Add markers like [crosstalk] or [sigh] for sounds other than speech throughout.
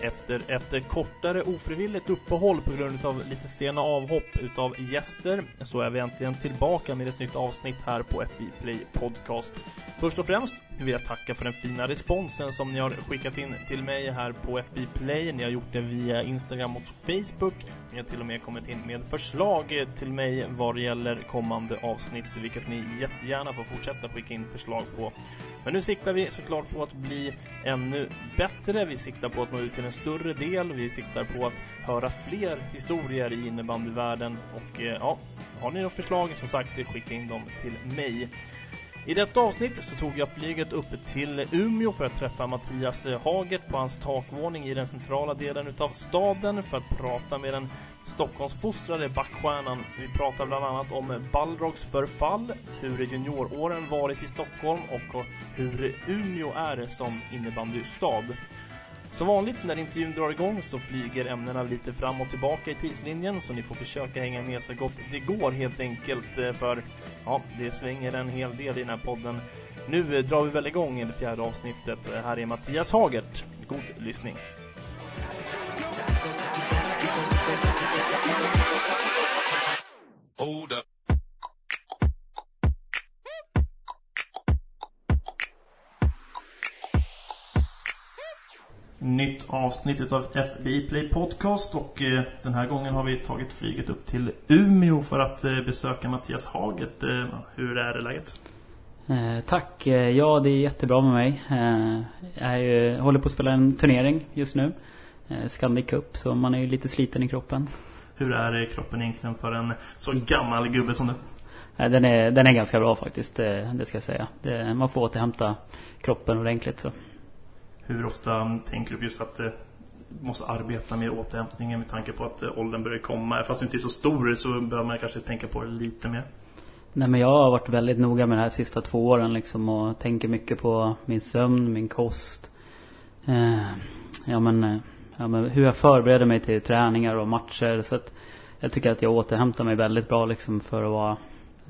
Efter ett kortare ofrivilligt uppehåll på grund av lite sena avhopp utav gäster så är vi äntligen tillbaka med ett nytt avsnitt här på FB Play Podcast. Först och främst vill jag tacka för den fina responsen som ni har skickat in till mig här på FB Play. Ni har gjort det via Instagram och Facebook. Ni har till och med kommit in med förslag till mig vad det gäller kommande avsnitt, vilket ni jättegärna får fortsätta skicka in förslag på. Men nu siktar vi såklart på att bli ännu bättre. Vi siktar på att nå ut till en större del. Vi siktar på att höra fler historier i innebandyvärlden. Och eh, ja, har ni några förslag som sagt, skicka in dem till mig. I detta avsnitt så tog jag flyget upp till Umeå för att träffa Mattias Haget på hans takvåning i den centrala delen utav staden för att prata med den Stockholmsfostrade backstjärnan. Vi pratar bland annat om Balrogs förfall, hur junioråren varit i Stockholm och hur Umeå är som innebandystad. Som vanligt när intervjun drar igång så flyger ämnena lite fram och tillbaka i tidslinjen så ni får försöka hänga med så gott det går helt enkelt eh, för ja, det svänger en hel del i den här podden. Nu eh, drar vi väl igång i det fjärde avsnittet. Eh, här är Mattias Hagert. God lyssning. Hold up. Nytt avsnitt av FBI Play Podcast och eh, den här gången har vi tagit flyget upp till Umeå för att eh, besöka Mattias Haget. Eh, hur är det läget? Eh, tack. Eh, ja, det är jättebra med mig. Eh, jag ju, håller på att spela en turnering just nu. Scandic Cup, så man är ju lite sliten i kroppen. Hur är kroppen egentligen för en så gammal gubbe som du? Den är, den är ganska bra faktiskt, det, det ska jag säga. Det, man får återhämta kroppen ordentligt. Så. Hur ofta tänker du just att du måste arbeta med återhämtningen med tanke på att åldern börjar komma? Fast du inte är så stor så behöver man kanske tänka på det lite mer. Nej men jag har varit väldigt noga med de här sista två åren liksom och tänker mycket på min sömn, min kost. Eh, ja, men, ja men hur jag förbereder mig till träningar och matcher. Så att jag tycker att jag återhämtar mig väldigt bra liksom för att vara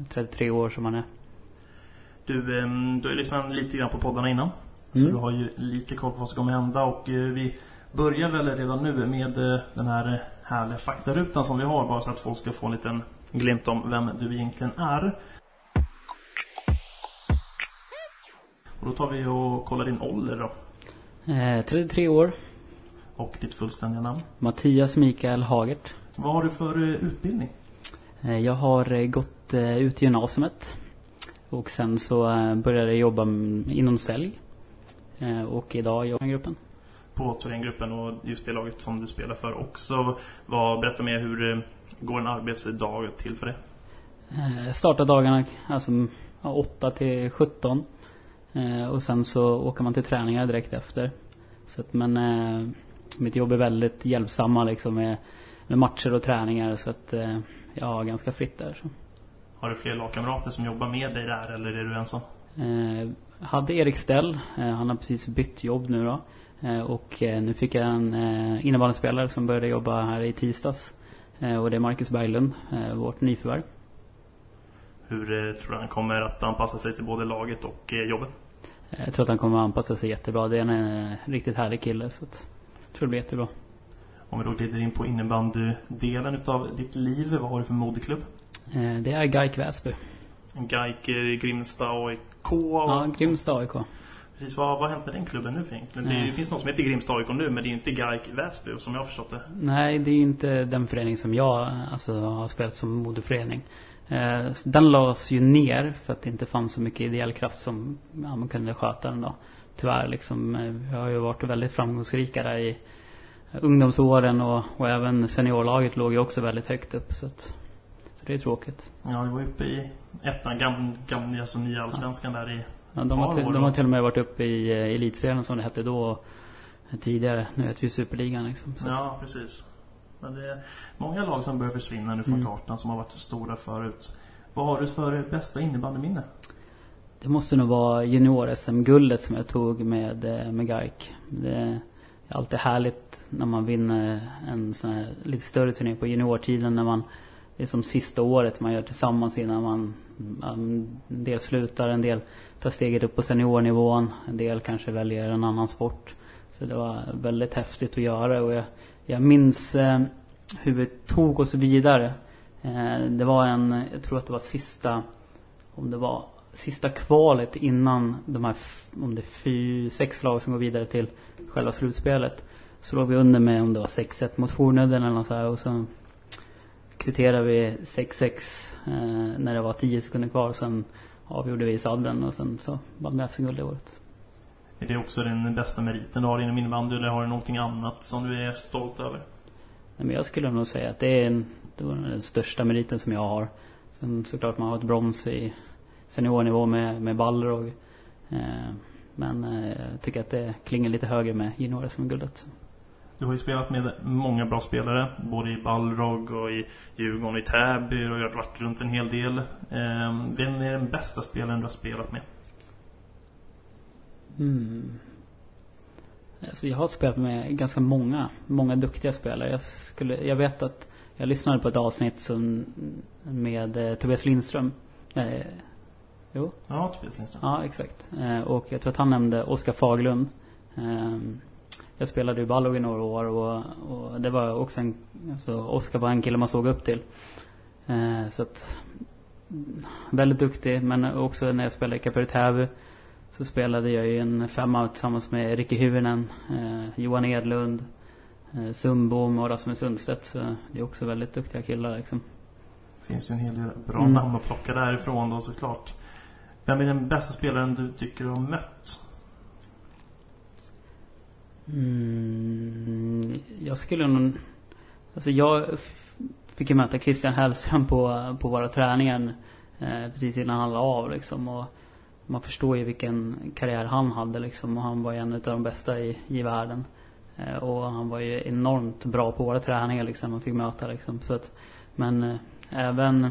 33 år som man är. Du, du har ju lyssnat lite grann på poddarna innan. Så mm. du har ju lite koll på vad som kommer hända och eh, vi börjar väl redan nu med eh, den här härliga faktarutan som vi har bara så att folk ska få en liten glimt om vem du egentligen är. Och då tar vi och kollar din ålder då. Eh, 33 år. Och ditt fullständiga namn? Mattias Mikael Hagert. Vad har du för uh, utbildning? Eh, jag har gått ut gymnasiet. Och sen så började jag jobba inom sälj. Och idag jobbar jag i gruppen. På Thorengruppen och just det laget som du spelar för också. Vad, berätta mer hur går en arbetsdag till för det? Startar dagarna alltså 8 till 17. Eh, och sen så åker man till träningar direkt efter. Så att, men eh, mitt jobb är väldigt hjälpsamma liksom med, med matcher och träningar så att eh, jag har ganska fritt där. Så. Har du fler lagkamrater som jobbar med dig där eller är du ensam? Hade Erik Stell. Eh, han har precis bytt jobb nu då. Eh, och eh, nu fick jag en innebandyspelare som började jobba här i tisdags. och det är Marcus Berglund, vårt nyförvärv. Hur tror du han kommer att anpassa sig till både laget och jobbet? Jag tror att han kommer att anpassa sig jättebra. Det är en riktigt härlig kille. Så att, jag tror det blir jättebra. Om vi då glider in på innebandydelen utav ditt liv. Vad har du för moderklubb? Det är GAIK Väsby. GAIK Grimsta AIK? Ja, Grimsta AIK. Precis, vad, vad händer den klubben nu för egentligen? Det, det finns något som heter Grimsta AIK nu, men det är inte GAIK Väsby som jag har förstått det. Nej, det är inte den förening som jag alltså, har spelat som moderförening. Eh, den lades ju ner för att det inte fanns så mycket ideell kraft som ja, man kunde sköta den då. Tyvärr liksom. Eh, vi har ju varit väldigt framgångsrika där i ungdomsåren och, och även seniorlaget låg ju också väldigt högt upp. Så, att, det är tråkigt. Ja, vi var uppe i ettan, gamla, gamla alltså nya allsvenskan ja. där i ja, de, har till, de har till och med varit uppe i uh, elitserien som det hette då tidigare. Nu heter det Superligan liksom. ja, precis. Men det är många lag som börjar försvinna nu från mm. kartan som har varit stora förut. Vad har du för bästa innebandyminne? Det måste nog vara junior-SM-guldet som jag tog med, eh, med GAIK. Det är alltid härligt när man vinner en sån här lite större turné på juniortiden när man det är som sista året man gör tillsammans innan man en del slutar, en del tar steget upp på seniornivån, en del kanske väljer en annan sport. Så det var väldigt häftigt att göra och jag, jag minns eh, hur vi tog oss vidare. Eh, det var en, jag tror att det var sista, om det var sista kvalet innan de här, om det är fy, sex lag som går vidare till själva slutspelet. Så låg vi under med om det var 6-1 mot Fornudden eller något så här och sen kvitterade vi 6-6 eh, när det var 10 sekunder kvar. Sen avgjorde vi sadden och sen så vann vi SM-guld det året. Är det också den bästa meriten du har inom innebandy eller har du någonting annat som du är stolt över? Nej, men jag skulle nog säga att det är en, det var den största meriten som jag har. Sen såklart man har ett brons i seniornivå med, med Balrog. Eh, men eh, jag tycker att det klingar lite högre med junior-SM-guldet. Du har ju spelat med många bra spelare, både i Balrog och i Djurgården och i Täby och du har varit runt en hel del. Vem är den bästa spelaren du har spelat med? Mm. Alltså jag har spelat med ganska många, många duktiga spelare. Jag, skulle, jag vet att jag lyssnade på ett avsnitt som, med eh, Tobias Lindström. Eh, jo? Ja, Tobias Lindström. Ja, exakt. Eh, och jag tror att han nämnde Oskar Faglund. Jag spelade i Ballog i några år och, och det var också en, alltså Oskar var en kille man såg upp till. Eh, så att, väldigt duktig men också när jag spelade i Täby så spelade jag ju en femma tillsammans med Ricky Hyvönen, eh, Johan Edlund, eh, Sundbom och Rasmus Sundstedt. Så det är också väldigt duktiga killar liksom. Det finns ju en hel del bra mm. namn att plocka därifrån då såklart. Vem är den bästa spelaren du tycker du har mött? Mm, jag skulle nog... Alltså jag fick ju möta Christian Hellström på, på våra träningar eh, precis innan han la av liksom. Och man förstår ju vilken karriär han hade liksom. Och han var ju en av de bästa i, i världen. Eh, och han var ju enormt bra på våra träningar liksom. Man fick möta liksom. Så att, men eh, även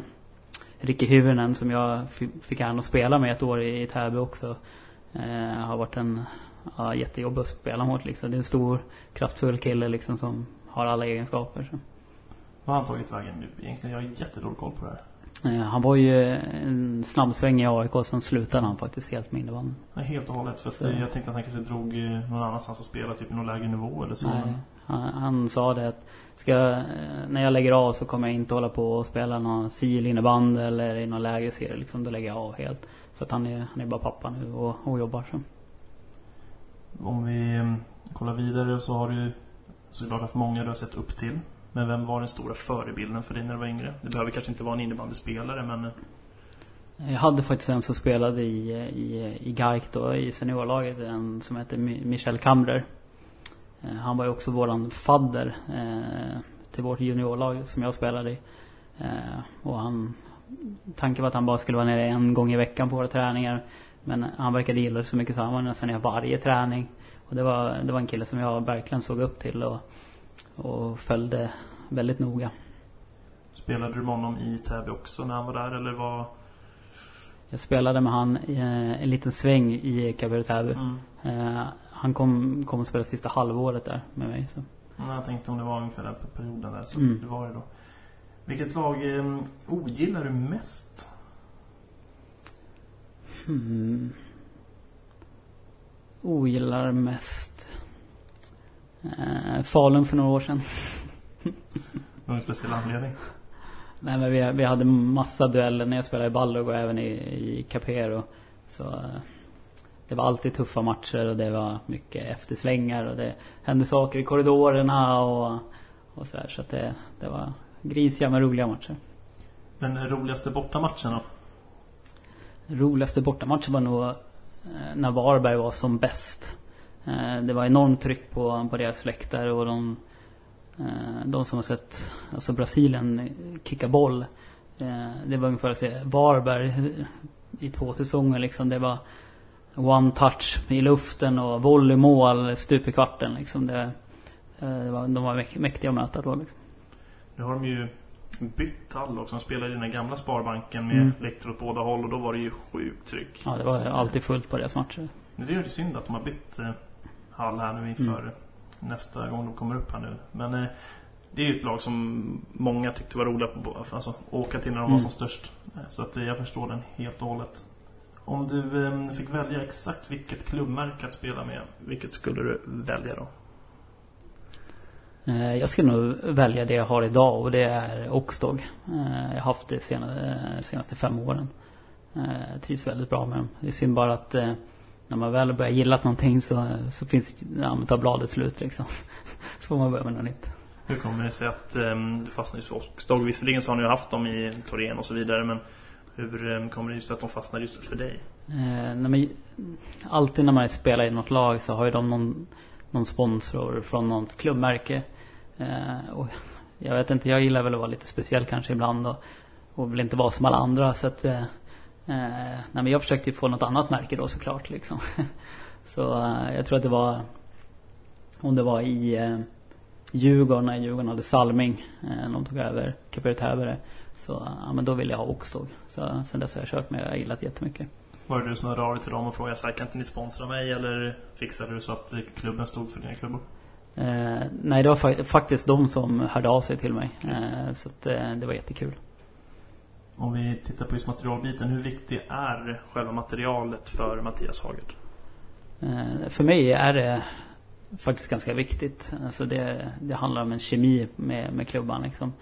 Ricky Hyvönen som jag fick äran att spela med ett år i, i Täby också. Eh, har varit en ja, jättejobbig att spela mot liksom. Det är en stor kraftfull kille liksom som har alla egenskaper. Så. Vad har han tagit vägen nu egentligen? Jag har jättedålig koll på det här. Eh, han var ju en snabbsväng i AIK, sen slutade han faktiskt helt med innebandyn. Ja, helt och hållet. För så. jag tänkte att han kanske drog någon annanstans och spelade typ någon lägre nivå eller så. Nej, han, han, sa det att ska, jag, när jag lägger av så kommer jag inte hålla på och spela någon sil innebandy eller i någon lägre serie liksom. Då lägger jag av helt. Så att han är, han är bara pappa nu och, och jobbar så. Om vi mm, kollar vidare så har du såklart haft många du har sett upp till. Men vem var den stora förebilden för dig när du var yngre? Det behöver kanske inte vara en innebandyspelare men... Eh. Jag hade faktiskt en som spelade i, i, i GAIK då, i seniorlaget. En som hette Michel Kamrer. Eh, han var ju också våran fadder eh, till vårt juniorlag som jag spelade i. Eh, och han... Tanken var att han bara skulle vara nere en gång i veckan på våra träningar. Men han verkade gilla det så mycket så han var nästan i varje träning. Och det var, det var en kille som jag verkligen såg upp till. Och, och följde väldigt noga. Spelade du med honom i Täby också när han var där eller var... Jag spelade med han i en liten sväng i Kabir Täby. Mm. Uh, han kom, kom och spelade sista halvåret där med mig. Så. Mm, jag tänkte om det var ungefär den perioden där. Så mm. det var det då. Vilket lag um, ogillar du mest? Hmm. Ogillar mest? Uh, Falun för några år sedan. [laughs] Någon speciell anledning? Nej men vi, vi hade massa dueller när jag spelade i Ballog och även i, i Capero. Så uh, det var alltid tuffa matcher och det var mycket efterslängar och det hände saker i korridorerna och, och sådär. Så att det, det var grisiga men roliga matcher. Den roligaste bortamatchen då? Roligaste bortamatchen var nog eh, när Varberg var som bäst. Eh, det var enormt tryck på, på deras läktare och de, eh, de som har sett alltså Brasilien kicka boll. Det var ungefär att se Varberg i två säsonger liksom. Det var one touch i luften och volleymål stup i kvarten liksom. Det, det var, de var mäktiga att möta då liksom. Nu har de ju bytt hall också. De spelade i den gamla Sparbanken med mm. läktare åt båda håll och då var det ju sjukt tryck. Ja, det var alltid fullt på deras matcher. Nu är det synd att de har bytt hall här nu inför mm. nästa gång de kommer upp här nu. Men eh, det är ju ett lag som många tyckte var roliga på, alltså, åka till när de mm. var som störst. Eh, så att eh, jag förstår den helt och hållet. Om du eh, fick välja exakt vilket klubbmärke att spela med, vilket skulle du välja då? Eh, jag skulle nog välja det jag har idag och det är Oxdog. Eh, jag har haft det senaste, senaste fem åren. Jag trivs väldigt bra med dem. Det är synd bara att när man väl börjar gilla någonting så, så finns ja, men tar bladet slut liksom. [laughs] Så får man börja med något nytt. Hur kommer det sig att um, du fastnade i Oxdog? Visserligen så har ni ju haft dem i Torén och så vidare men hur um, kommer det just att de fastnade just för dig? Eh, nej, men, alltid när man spelar i något lag så har ju de någon, någon sponsor från något klubbmärke. Eh, och jag vet inte, jag gillar väl att vara lite speciell kanske ibland och, och vill inte vara som alla andra så att eh, eh nej, men jag försökte ju få något annat märke då såklart liksom. [laughs] så eh, jag tror att det var om det var i eh, Djurgården, när Djurgården hade Salming. Eh, de tog över Kapelltävare. Så ja, men då ville jag ha Oxtåg. Så sen dess har jag kört med jag har gillat jättemycket. Var det du som hörde av dig till dem och frågade så här, kan inte ni sponsra mig? Eller fixade du så att klubben stod för dina klubbor? Eh, nej, det var fa faktiskt de som hörde av sig till mig. Eh, så att, eh, det var jättekul. Om vi tittar på just materialbiten, hur viktig är själva materialet för Mattias Hagert? Eh, för mig är det faktiskt ganska viktigt. Alltså det, det handlar om en kemi med, med klubban liksom.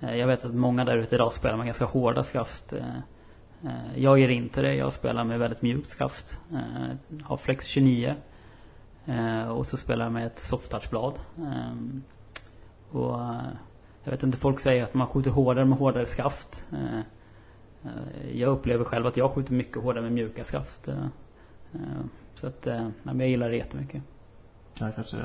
Eh, jag vet att många där ute idag spelar med ganska hårda skaft. Eh, jag gör inte det. Jag spelar med väldigt mjukt skaft. Har flex 29. Och så spelar jag med ett softtouchblad. Och jag vet inte, folk säger att man skjuter hårdare med hårdare skaft. Jag upplever själv att jag skjuter mycket hårdare med mjuka skaft. Så att, jag gillar det jättemycket. Ja, kanske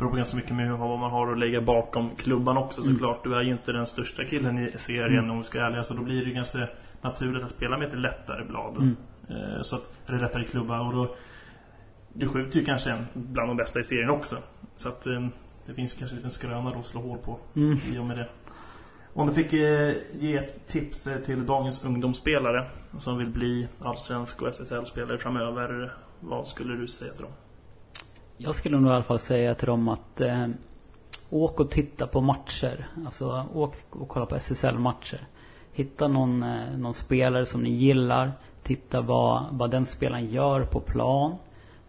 beror på ganska mycket med vad man har att lägga bakom klubban också mm. såklart. Du är ju inte den största killen i serien mm. om vi ska vara ärliga. Så då blir det ju ganska naturligt att spela med ett lättare blad. Mm. Eh, så att, eller lättare klubba. Och då, du skjuter ju kanske en bland de bästa i serien också. Så att eh, det finns kanske en liten skröna att slå hål på mm. i och med det. Om du fick eh, ge ett tips till dagens ungdomsspelare som vill bli allsvensk och SSL-spelare framöver. Vad skulle du säga till dem? Jag skulle nog i alla fall säga till dem att eh, åk och titta på matcher. Alltså åk och kolla på SSL-matcher. Hitta någon, eh, någon spelare som ni gillar. Titta vad, vad den spelaren gör på plan.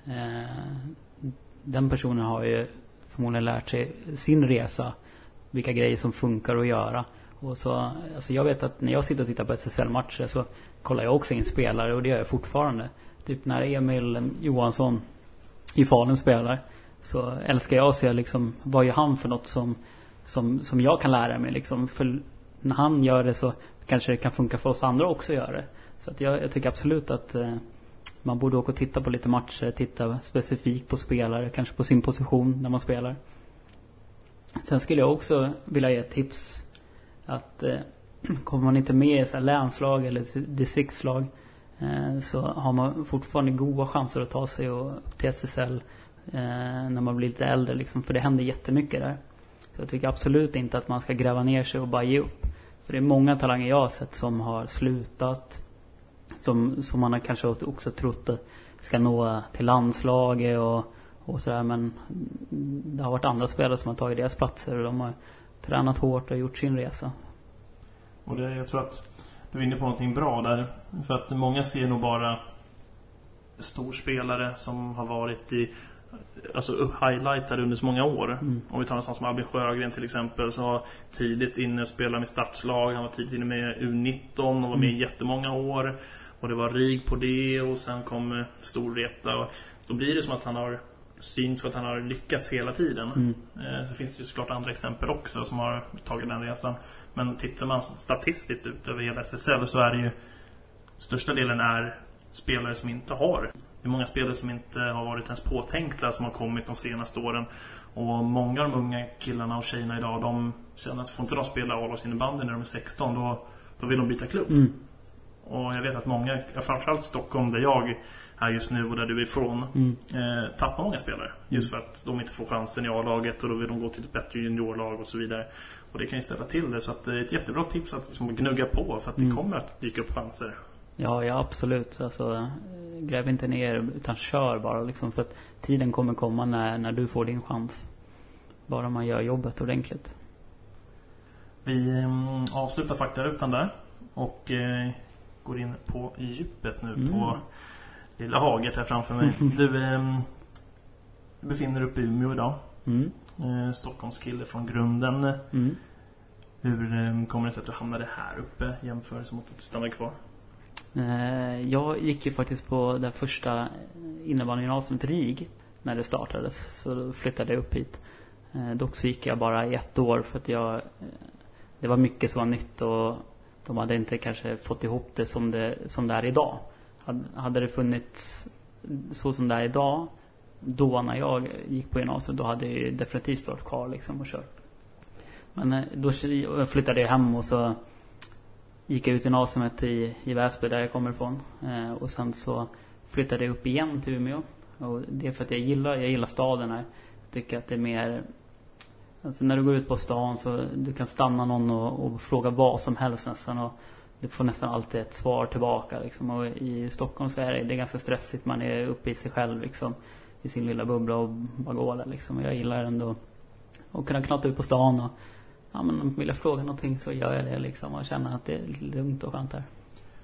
Eh, den personen har ju förmodligen lärt sig sin resa. Vilka grejer som funkar att göra. Och så, alltså jag vet att när jag sitter och tittar på SSL-matcher så kollar jag också in spelare och det gör jag fortfarande. Typ när Emil Johansson i Falun spelar. Så älskar jag att se liksom, vad gör han för något som, som, som jag kan lära mig liksom. För när han gör det så kanske det kan funka för oss andra också att göra det. Så att jag, jag tycker absolut att eh, man borde åka och titta på lite matcher, titta specifikt på spelare, kanske på sin position när man spelar. Sen skulle jag också vilja ge ett tips att eh, [clears throat] kommer man inte med i så här länslag eller distriktslag Eh, så har man fortfarande goda chanser att ta sig upp till SSL eh, när man blir lite äldre liksom, för det händer jättemycket där. Så jag tycker absolut inte att man ska gräva ner sig och bara ge upp. För det är många talanger jag har sett som har slutat. Som, som man har kanske också trott ska nå till landslaget och, och sådär. Men det har varit andra spelare som har tagit deras platser och de har tränat hårt och gjort sin resa. Och det, jag tror att du är inne på någonting bra där. För att många ser nog bara storspelare som har varit i alltså highlightade under så många år. Mm. Om vi tar en sån som Albin Sjögren till exempel som var tidigt inne och spelade med stadslag. Han var tidigt inne med U19 och var med i mm. jättemånga år. Och det var RIG på det och sen kom Storvreta. Och då blir det som att han har synts för att han har lyckats hela tiden. Mm. Eh, det finns ju såklart andra exempel också som har tagit den resan. Men tittar man statistiskt ut över hela SSL så är det ju största delen är spelare som inte har. Det är många spelare som inte har varit ens påtänkta som har kommit de senaste åren. Och många av de unga killarna och tjejerna idag, de känner att får inte de spela A-lagsinnebandy när de är 16, då, då vill de byta klubb. Mm. Och jag vet att många, framförallt Stockholm där jag är just nu och där du är ifrån, mm. eh, tappar många spelare. Just för att de inte får chansen i A-laget och då vill de gå till ett bättre juniorlag och så vidare. Och det kan ju ställa till det. Så att det är ett jättebra tips att liksom gnugga på för att det mm. kommer att dyka upp chanser. Ja, ja absolut. Alltså, gräv inte ner utan kör bara liksom. För att tiden kommer komma när, när du får din chans. Bara man gör jobbet ordentligt. Vi mm, avslutar faktarutan där. Och eh, går in på djupet nu Mm. på lilla haget här framför mig. [laughs] Du, du befinner dig uppe i Umeå idag. Mm. Eh, Stockholmskille från grunden. Mm. Hur ehm, kommer det sig att du hamnade här uppe jämfört mot att du stannade kvar? Eh, Jag gick ju faktiskt på det första innebandygymnasiet RIG när det startades. Så då flyttade jag upp hit. Eh, Dock så gick jag bara i ett år för att jag eh, Det var mycket som var nytt och de hade inte kanske fått ihop det som det, som det är idag. Hade- det funnits så som det är idag då när jag gick på gymnasiet då hade jag ju definitivt varit kvar liksom och kört. Men eh, då flyttade jag hem och så gick jag ut gymnasiet i, i Väsby där jag kommer ifrån. Eh, och sen så flyttade jag upp igen till Umeå. Och det är för att jag gillar, jag gillar staden här. Jag tycker att det är mer Alltså när du går ut på stan så du kan stanna någon och, och fråga vad som helst nästan. Och du får nästan alltid ett svar tillbaka liksom. Och i Stockholm så är det, det är ganska stressigt. Man är uppe i sig själv liksom. I sin lilla bubbla och bara går där liksom. Och jag gillar ändå att kunna knata ut på stan och Ja men vill jag fråga någonting så gör jag det liksom och känner att det är lite lugnt och skönt här.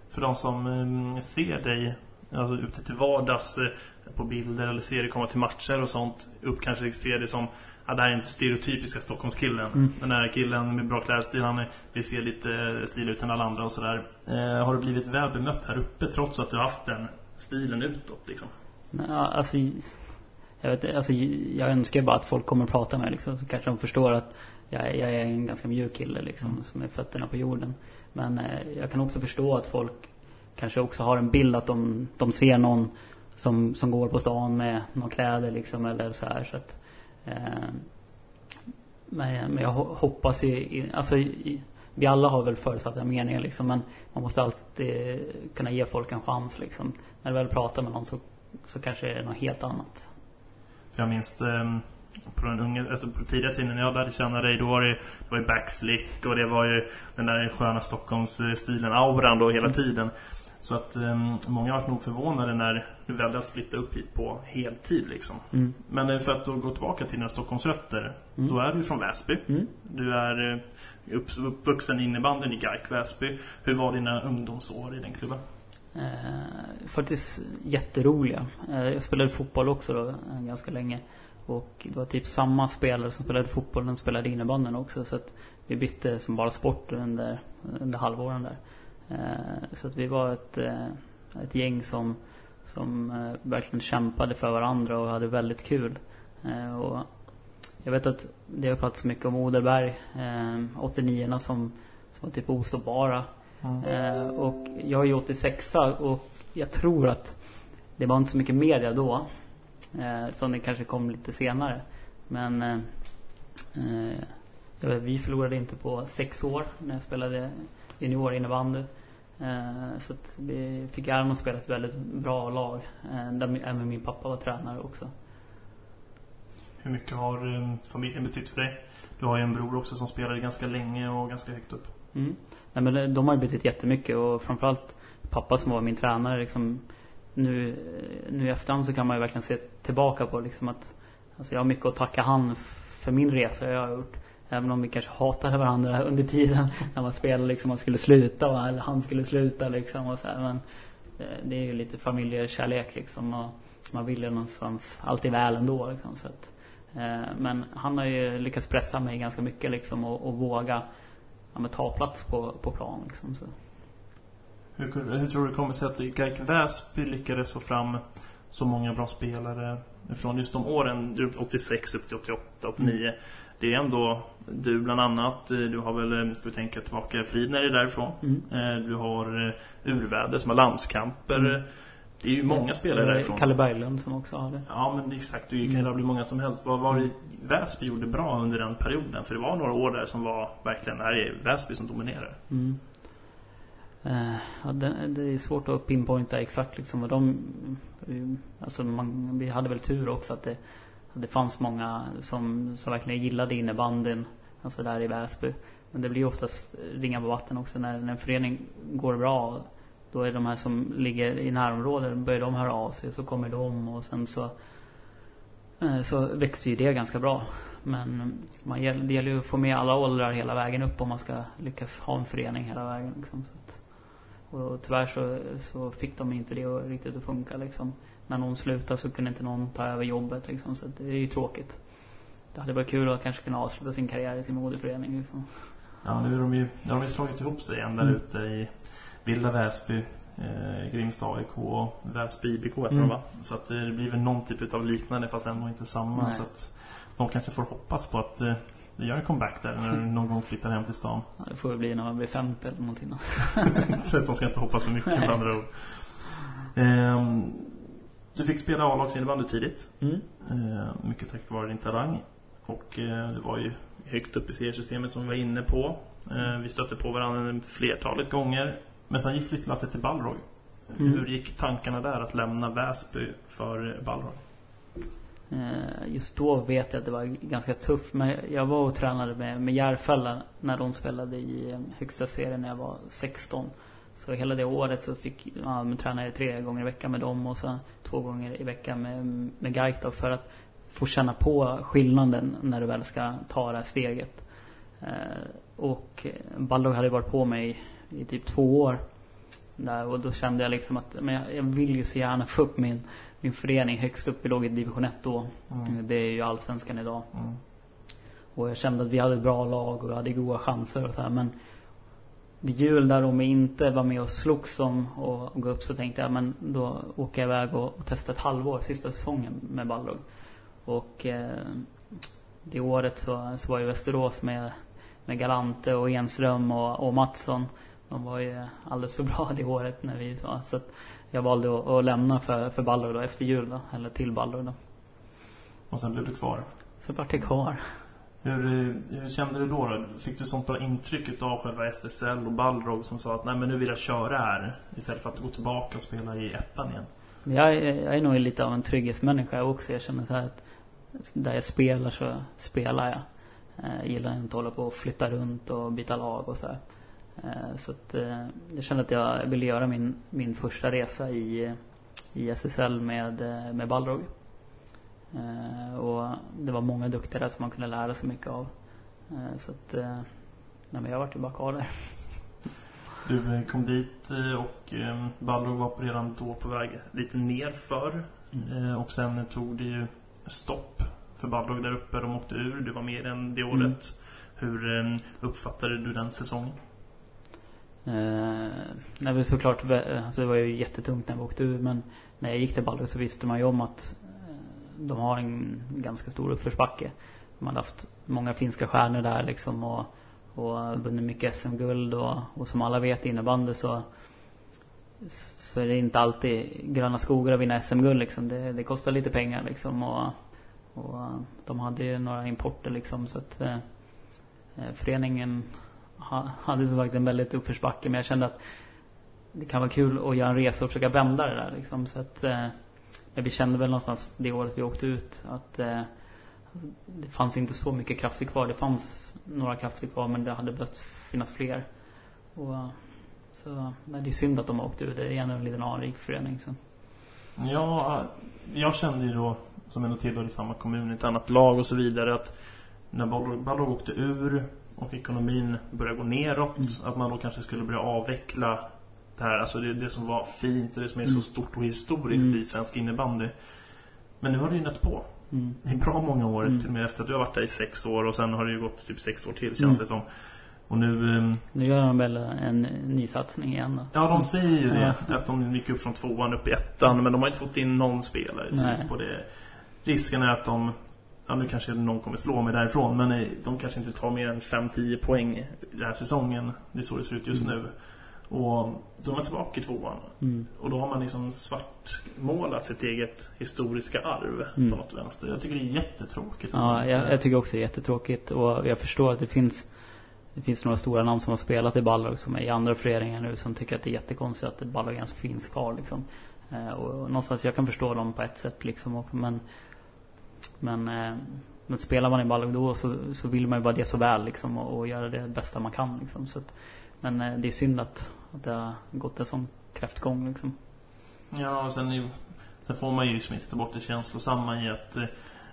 För de som mm, ser dig alltså, ute till vardags eh, på bilder eller ser dig komma till matcher och sånt upp kanske ser det som Ja, det här är inte stereotypiska Stockholmskillen. Mm. Den här killen med bra klädstil, han vill se lite stil ut än alla andra och sådär. Eh, har du blivit väl bemött här uppe trots att du har haft den stilen utåt liksom? Ja, alltså jag vet alltså jag önskar bara att folk kommer och pratar med mig liksom, så kanske de förstår att jag, jag är en ganska mjuk kille liksom, Mm. som är fötterna på jorden. Men eh, jag kan också förstå att folk kanske också har en bild att de, de ser någon som, som går på stan med några kläder liksom eller så här så att men, men jag ho- hoppas ju, alltså vi alla har väl förutsatta meningar liksom men man måste alltid kunna ge folk en chans liksom. När du väl pratar med någon så, så kanske det är något helt annat. Jag minns ehm, på den unga, alltså på tidiga tiden när jag lärde känna dig, då var det, det var ju backslick och det var ju den där sköna Stockholmsstilen, auran då hela tiden. Så att ehm, många har varit nog förvånade när du väljer att flytta upp hit på heltid liksom. Mm. Men eh, för att då gå tillbaka till dina Stockholmsrötter, Mm. då är du från Väsby. Mm. Du är eh, upp, uppvuxen i innebandyn i GAIK Väsby. Hur var dina ungdomsår i den klubben? Eh, faktiskt jätteroliga. Eh, jag spelade fotboll också då eh, ganska länge. Och det var typ samma spelare som spelade fotboll, den spelade innebandyn också. Så att vi bytte som bara sport under, under halvåren där. Eh, så att vi var ett, eh, ett gäng som, som eh, verkligen kämpade för varandra och hade väldigt kul. Och jag vet att det har pratats mycket om Oderberg, eh, 89 som, som var typ ostoppbara. Eh, och jag är ju 86 och jag tror att det var inte så mycket media då. Som det kanske kom lite senare. Men vi förlorade inte på sex år när jag spelade junior innebandy. Eh, så att vi fick äran att spela ett väldigt bra lag. Eh, där även min pappa var tränare också. Hur mycket har eh, familjen betytt för dig? Du har ju en bror också som spelade ganska länge och ganska högt upp. Mm. Nej, men de har ju betytt jättemycket och framförallt pappa som var min tränare liksom nu, nu i efterhand så kan man ju verkligen se tillbaka på liksom att Alltså jag har mycket att tacka han för min resa jag har gjort. Även om vi kanske hatade varandra under tiden när man spelade liksom man skulle sluta va? eller han skulle sluta liksom och så här. Men eh, det är ju lite familjekärlek liksom och man vill ju någonstans alltid väl ändå liksom så att, eh, Men han har ju lyckats pressa mig ganska mycket liksom och, och våga ja, men ta plats på, på plan liksom så. Hur, hur tror du det kommer sig att GAIK Väsby lyckades få fram så många bra spelare från just de åren, du 86 upp till 88, 89. Det är ändå du bland annat, eh, du har väl, eh, ska vi tänka tillbaka, Fridner är därifrån. Mm. Eh, Du har Urväder som har landskamper. Mm. Det är ju många spelare därifrån. Kalle Berglund som också har det. Ja men exakt, det kan ju bli många som helst. Vad var det Väsby gjorde bra under den perioden? För det var några år där som var verkligen, här är Väsby som dominerar. Mm. Ja, det är svårt att pinpointa exakt liksom vad de... Eh, alltså man, vi hade väl tur också att det, att det fanns många som, som verkligen gillade innebandyn. Alltså där i Väsby. Men det blir ju oftast ringa på vatten också när, när en förening går bra. Då är de här som ligger i närområdet, börjar de höra av sig. Så kommer de och sen så eh, så växte ju det ganska bra. Men man, det gäller ju att få med alla åldrar hela vägen upp om man ska lyckas ha en förening hela vägen. Liksom, så att, och tyvärr så, så fick de inte det att riktigt att funka liksom. När någon slutade så kunde inte någon ta över jobbet liksom. Så det är ju tråkigt. Det hade varit kul att kanske kunna avsluta sin karriär i sin moderförening. Liksom. Ja, nu är de ju, nu har de ju slagit ihop sig igen där Mm. ute i Vilda Väsby, eh, Grimsta AIK och Väsby IBK heter Mm. de va? Så att det blir väl någon typ av liknande fast ändå inte samma. Nej. Så att de kanske får hoppas på att eh, gör comeback där när du [laughs] någon gång flyttar hem till stan. Ja, Det får väl bli när man blir 50 eller någonting då. [laughs] Så att de ska inte hoppas för mycket med andra ord. Ehm, du fick spela A-lagsinnebandy tidigt. Mm. Eh, mycket tack vare din talang. Och eh, det var ju högt upp i seriesystemet som vi var inne på. Eh, vi stötte på varandra flertalet gånger. Men sen gick flyttlasset till Balrog. Mm. Hur gick tankarna där att lämna Väsby för Balrog? Eh, just då vet jag att det var ganska tufft. Men jag var och tränade med, med Järfälla när de spelade i eh, högsta serien när jag var 16. Så hela det året så fick ja, men tränade jag tre gånger i veckan med dem och sen två gånger i veckan med, med Gaik då, för att få känna på skillnaden när du väl ska ta det här steget. Eh, och Baldo hade varit på mig i typ två år. Där, och då kände jag liksom att men jag, jag vill ju så gärna få upp min, min förening högst upp. Vi låg i division 1 då. Mm. Det är ju allsvenskan idag. Mm. Och jag kände att vi hade ett bra lag och vi hade goda chanser och så här. Men vid jul där de inte var med och slogs om och, och gå upp så tänkte jag men då åker jag iväg och, och testar ett halvår sista säsongen med Balrog. Och eh, det året så, så var ju Västerås med, med Galante och Enström och, och Mattsson. De var ju alldeles för bra det året när vi var. Så att jag valde att, att lämna för, för Balrog då efter jul då. Eller till Balrog då. Och sen blev du kvar. Så vart jag kvar. Hur, eh, hur kände du då, då? Fick du sånt bra intryck av själva SSL och Balrog som sa att nej men nu vill jag köra här istället för att gå tillbaka och spela i ettan igen? Jag är, jag är nog lite av en trygghetsmänniska också. Jag känner så här att där jag spelar så spelar jag. Jag gillar inte att hålla på och flytta runt och byta lag och så här. Eh, Så att eh, jag kände att jag ville göra min, min första resa i, i SSL med, eh, med Balrog. Och det var många duktiga där som man kunde lära sig mycket av. Så att, nej men jag vart ju bara kvar där. Du kom dit och Balrog var redan då på väg lite nerför. Eh, Och sen tog det ju stopp för Balrog där uppe. De åkte ur. Du var med den det Mm. året. Hur eh, uppfattade du den säsongen? Eh, nej, men såklart, eh, alltså det var ju jättetungt när vi åkte ur men när jag gick till Balder så visste man ju om att eh, de har en ganska stor uppförsbacke. De hade haft många finska stjärnor där liksom och, och vunnit mycket SM-guld och, och som alla vet i innebandy så så är det inte alltid gröna skogar att vinna SM-guld liksom. Det, det kostar lite pengar liksom och, och de hade ju några importer liksom så att eh, eh föreningen hade som sagt en väldigt uppförsbacke men jag kände att det kan vara kul att göra en resa och försöka vända det där liksom. Så att, eh, men vi kände väl någonstans det året vi åkte ut att eh, det fanns inte så mycket krafter kvar. Det fanns några krafter kvar men det hade behövt finnas fler. Och, så nej, det är synd att de åkte ut. Det är ändå en liten anrik förening. Så. Ja, jag kände ju då, som ändå tillhörde samma kommun, ett annat lag och så vidare, att när Balrog, åkte ur och ekonomin började gå neråt, Mm. att man då kanske skulle börja avveckla det här, alltså det, det som var fint och det som är så Mm. stort och historiskt Mm. i svensk innebandy. Men nu har det ju nött på. Mm. I bra många år, Mm. till och med efter att du har varit där i sex år och sen har det ju gått typ sex år till känns Mm. det som. Och nu... ehm, Nu gör de väl en ny satsning igen då. Ja, de säger ju det. Att de gick upp från tvåan upp i ettan. Men de har inte fått in någon spelare Nej. typ. Och det, risken är att de... Ja, nu kanske någon kommer slå mig därifrån. Men nej, de kanske inte tar mer än 5-10 poäng den här säsongen. Det är så det ser ut just Mm. nu. Och då är man tillbaka i tvåan. Mm. Och då har man liksom svartmålat sitt eget historiska arv Mm. på något vänster. Jag tycker det är jättetråkigt. Ja, jag, jag tycker också det är jättetråkigt och jag förstår att det finns Det finns några stora namn som har spelat i Balrog som är i andra föreningar nu som tycker att det är jättekonstigt att Balrog ens finns kvar liksom. Eh, och någonstans, jag kan förstå dem på ett sätt liksom och, men Men eh, Men spelar man i Balrog då så, så vill man ju bara det så väl liksom och, och göra det bästa man kan liksom. Så att, men eh, det är synd att, att det har gått en sån kräftgång liksom. Ja, och sen, sen får man ju liksom inte ta bort det känslosamma i att eh,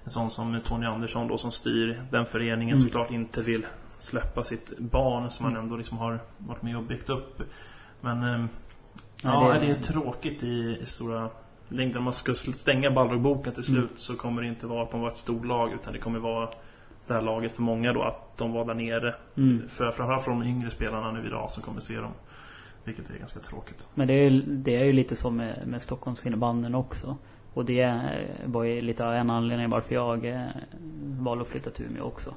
en sån som Tony Andersson då som styr den föreningen Mm. såklart inte vill släppa sitt barn som han ändå liksom har varit med och byggt upp. Men eh, Ja, det... det är tråkigt i, i stora längder. Om man ska stänga Balrog-boken till slut mm. så kommer det inte vara att de var ett storlag utan det kommer vara det här laget för många då att de var där nere. Mm. För framförallt för de yngre spelarna nu idag som kommer se dem. Vilket är ganska tråkigt. Men det är det är ju lite så med, med Stockholms innebanden också. Och det var ju lite av en anledning varför jag eh, valde att flytta till Umeå också.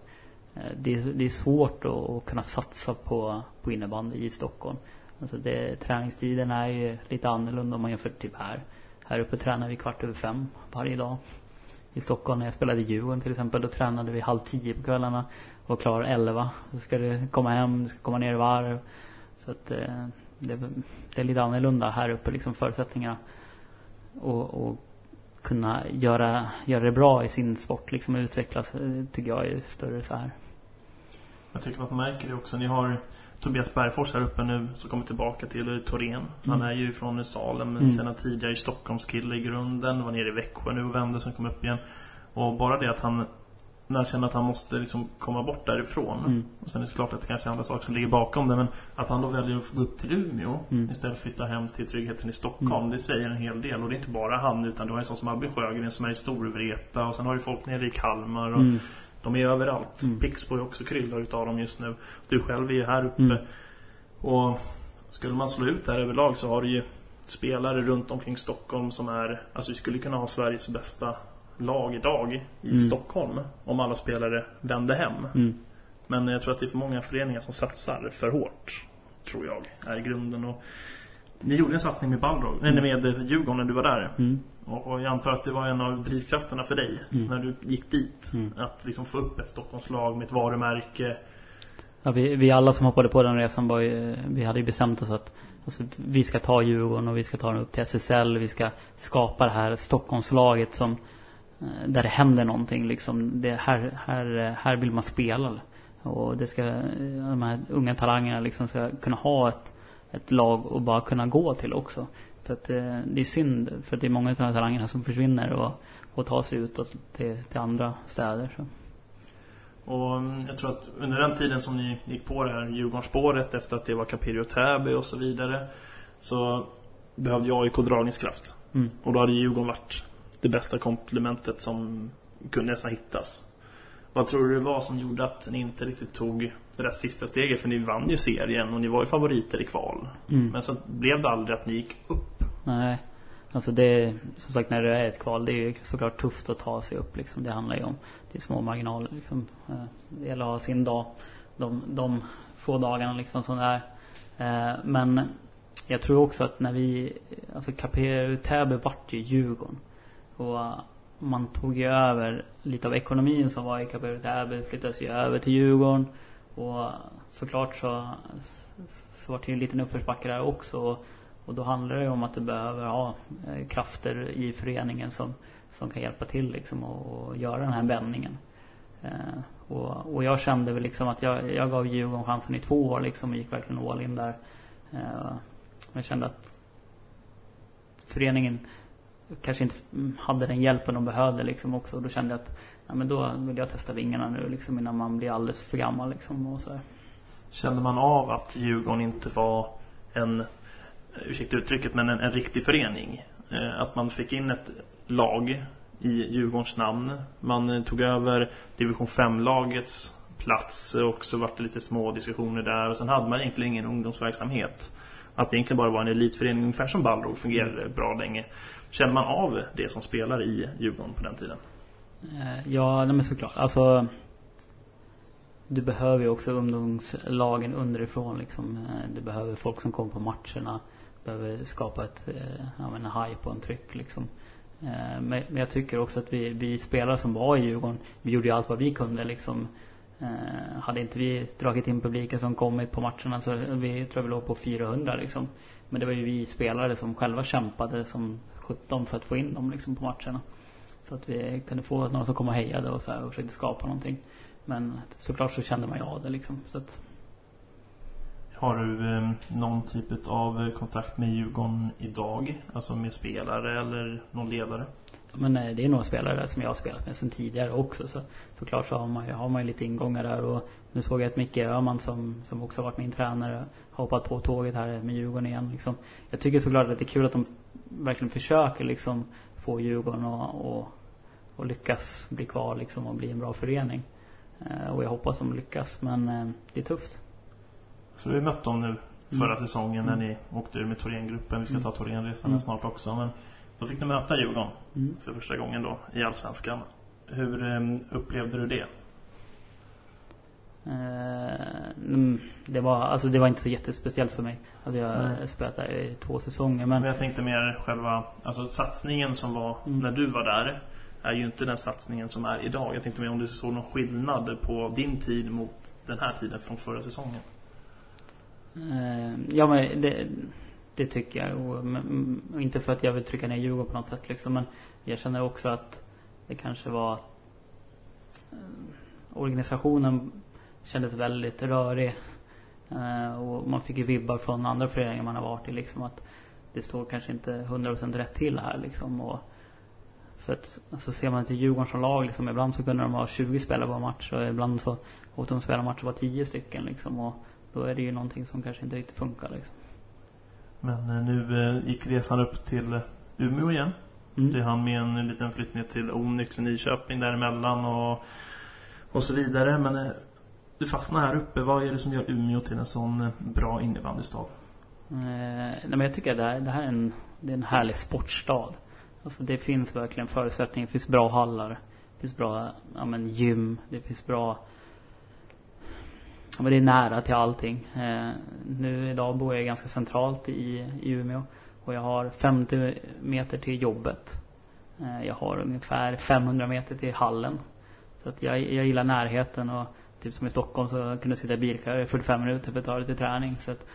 Eh, det, det är svårt att, kunna satsa på, på innebandy i Stockholm. Alltså det, träningstiden är ju lite annorlunda om man jämför typ här. Här uppe tränar vi kvart över fem varje dag. I Stockholm när jag spelade i Djurgården till exempel, då tränade vi halv tio på kvällarna och klar elva. Så ska du komma hem, du ska komma ner i varv. Så att eh, det, det, är lite annorlunda här uppe liksom förutsättningarna. Och, och kunna göra, göra det bra i sin sport liksom och utvecklas eh, tycker jag är större så här. Jag tycker att man märker det också. Ni har Tobias Bergfors här uppe nu som kommer tillbaka till Torén. Han mm. är ju från Salem mm. sedan tidigare i Stockholmskille i grunden. Var nere i Växjö nu och vände som kom upp igen. Och bara det att han när han känner att han måste liksom komma bort därifrån. Mm. Och sen är det klart att det kanske är andra saker som ligger bakom det. Men att han då väljer att gå upp till Umeå mm. istället för att flytta hem till tryggheten i Stockholm. Mm. Det säger en hel del. Och det är inte bara han utan du har en sån som Albin Sjögren som är i Storvreta. Och sen har du folk nere i Kalmar. Och mm. De är överallt. Mm. Pixbo är också kryllar utav dem just nu. Du själv är ju här uppe. Mm. Och skulle man slå ut det här överlag så har du ju spelare runt omkring Stockholm som är... Alltså vi skulle kunna ha Sveriges bästa lag idag i mm. Stockholm. Om alla spelare vände hem. Mm. Men jag tror att det är för många föreningar som satsar för hårt. Tror jag, är grunden. Och ni gjorde en satsning med Balrog, mm. med Djurgården när du var där. Mm. Och jag antar att det var en av drivkrafterna för dig mm. när du gick dit. Mm. Att liksom få upp ett Stockholmslag med ett varumärke. Ja, vi, vi alla som hoppade på den resan var ju, vi hade ju bestämt oss att alltså, vi ska ta Djurgården och vi ska ta den upp till SSL. Vi ska skapa det här Stockholmslaget som eh, där det händer någonting liksom. Det här, här, här vill man spela. Och det ska, de här unga talangerna liksom ska kunna ha ett, ett lag och bara kunna gå till också. För att det, det är synd, för det är många av de här talangerna som försvinner och, och tar sig utåt till, till andra städer. Så. Och mm, jag tror att under den tiden som ni gick på det här Djurgårdsspåret efter att det var Capiri och Täby och så vidare så behövde AIK dragningskraft. Mm. Och då hade Djurgården varit det bästa komplementet som kunde nästan hittas. Vad tror du det var som gjorde att ni inte riktigt tog det där sista steget? För ni vann ju serien och ni var ju favoriter i kval. Mm. Men så blev det aldrig att ni gick upp. Nej. Alltså det, som sagt när det är ett kval, det är ju såklart tufft att ta sig upp liksom. Det handlar ju om, det är små marginaler liksom. Eh, det gäller att ha sin dag. De, de få dagarna liksom som det är. Eh, men jag tror också att när vi, alltså Capero Täby vart ju Djurgården. Och man tog ju över lite av ekonomin som var i Capero Täby, flyttades ju över till Djurgården. Och såklart så, så var det ju en liten uppförsbacke där också. Och då handlar det ju om att du behöver ha eh, krafter i föreningen som, som kan hjälpa till liksom och, och göra den här vändningen. Eh, och, och, jag kände väl liksom att jag, jag gav Djurgården chansen i två år liksom och gick verkligen all in där. Eh, jag kände att föreningen kanske inte hade den hjälpen de behövde liksom också. Och då kände jag att ja, men då vill jag testa vingarna nu liksom innan man blir alldeles för gammal liksom och så. Kände man av att Djurgården inte var en ursäkta uttrycket, men en, en riktig förening. Eh, att man fick in ett lag i Djurgårdens namn. Man eh, tog över division 5-lagets plats och så var det lite små diskussioner där. Och sen hade man egentligen ingen ungdomsverksamhet. Att det egentligen bara var en elitförening, ungefär som Balrog fungerade bra länge. Känner man av det som spelar i Djurgården på den tiden? Eh, ja, nej men såklart. Alltså du behöver ju också ungdomslagen underifrån liksom. Eh, du behöver folk som kommer på matcherna Du behöver skapa ett, eh, ja men hype och en tryck liksom. Men jag tycker också att vi, vi spelare som var i Djurgården, vi gjorde ju allt vad vi kunde liksom. Hade inte vi dragit in publiken som kommit på matcherna så vi tror vi låg på 400 liksom. Men det var ju vi spelare som själva kämpade som 17 för att få in dem liksom på matcherna. Så att vi kunde få några som kom och hejade och så här och försökte skapa någonting. Men såklart så kände man ju av det liksom. Så att har du eh, någon typ av kontakt med Djurgården idag? Alltså med spelare eller någon ledare? men eh, det är några spelare som jag har spelat med sen tidigare också. Så såklart så har man ju, har man ju lite ingångar där och nu såg jag att Micke Öhman som, som också varit min tränare har hoppat på tåget här med Djurgården igen liksom. Jag tycker såklart att det är kul att de verkligen försöker liksom få Djurgården och, och, och lyckas bli kvar liksom och bli en bra förening. Eh, och jag hoppas de lyckas men eh, det är tufft. Så vi mött dem nu förra mm. säsongen när mm. ni åkte ur med Thorengruppen. Vi ska mm. ta Thorenresan mm. snart också. Men då fick ni möta Djurgården mm. för första gången då i Allsvenskan. Hur um, upplevde du det? Uh, det, var, alltså det var inte så jättespeciellt för mig. Hade jag mm. spelat där i två säsonger. Men... men jag tänkte mer själva alltså satsningen som var mm. när du var där. Är ju inte den satsningen som är idag. Jag tänkte mer om du såg någon skillnad på din tid mot den här tiden från förra säsongen. Uh, ja men det, det tycker jag. Och, men, inte för att jag vill trycka ner Djurgården på något sätt liksom. Men jag känner också att det kanske var att eh, organisationen kändes väldigt rörig. Eh, och man fick ju vibbar från andra föreningar man har varit i liksom att det står kanske inte 100% rätt till här liksom. Och för att alltså ser man till Djurgården som lag liksom, ibland så kunde de ha 20 spelare på match och ibland så åkte de spela matcher var 10 stycken liksom. Och då är det ju någonting som kanske inte riktigt funkar liksom. Men eh, nu eh, gick resan upp till Umeå igen. Mm. Det hann med en liten flytt ner till Onyx i Nyköping däremellan och, och så vidare. Men du fastnar här uppe. Vad är det som gör Umeå till en sån eh, bra innebandystad? Eh, nej men jag tycker att det här, det här är, en, det är en härlig sportstad. Alltså det finns verkligen förutsättningar. Det finns bra hallar. Det finns bra ja, men, gym. Det finns bra Ja, men det är nära till allting. Eh, nu idag bor jag ganska centralt i, i Umeå. Och jag har 50 meter till jobbet. Eh, jag har ungefär 500 meter till hallen. Så att jag, jag gillar närheten och typ som i Stockholm så kunde jag sitta i bilkö i 45 minuter för att ta lite träning. Så att,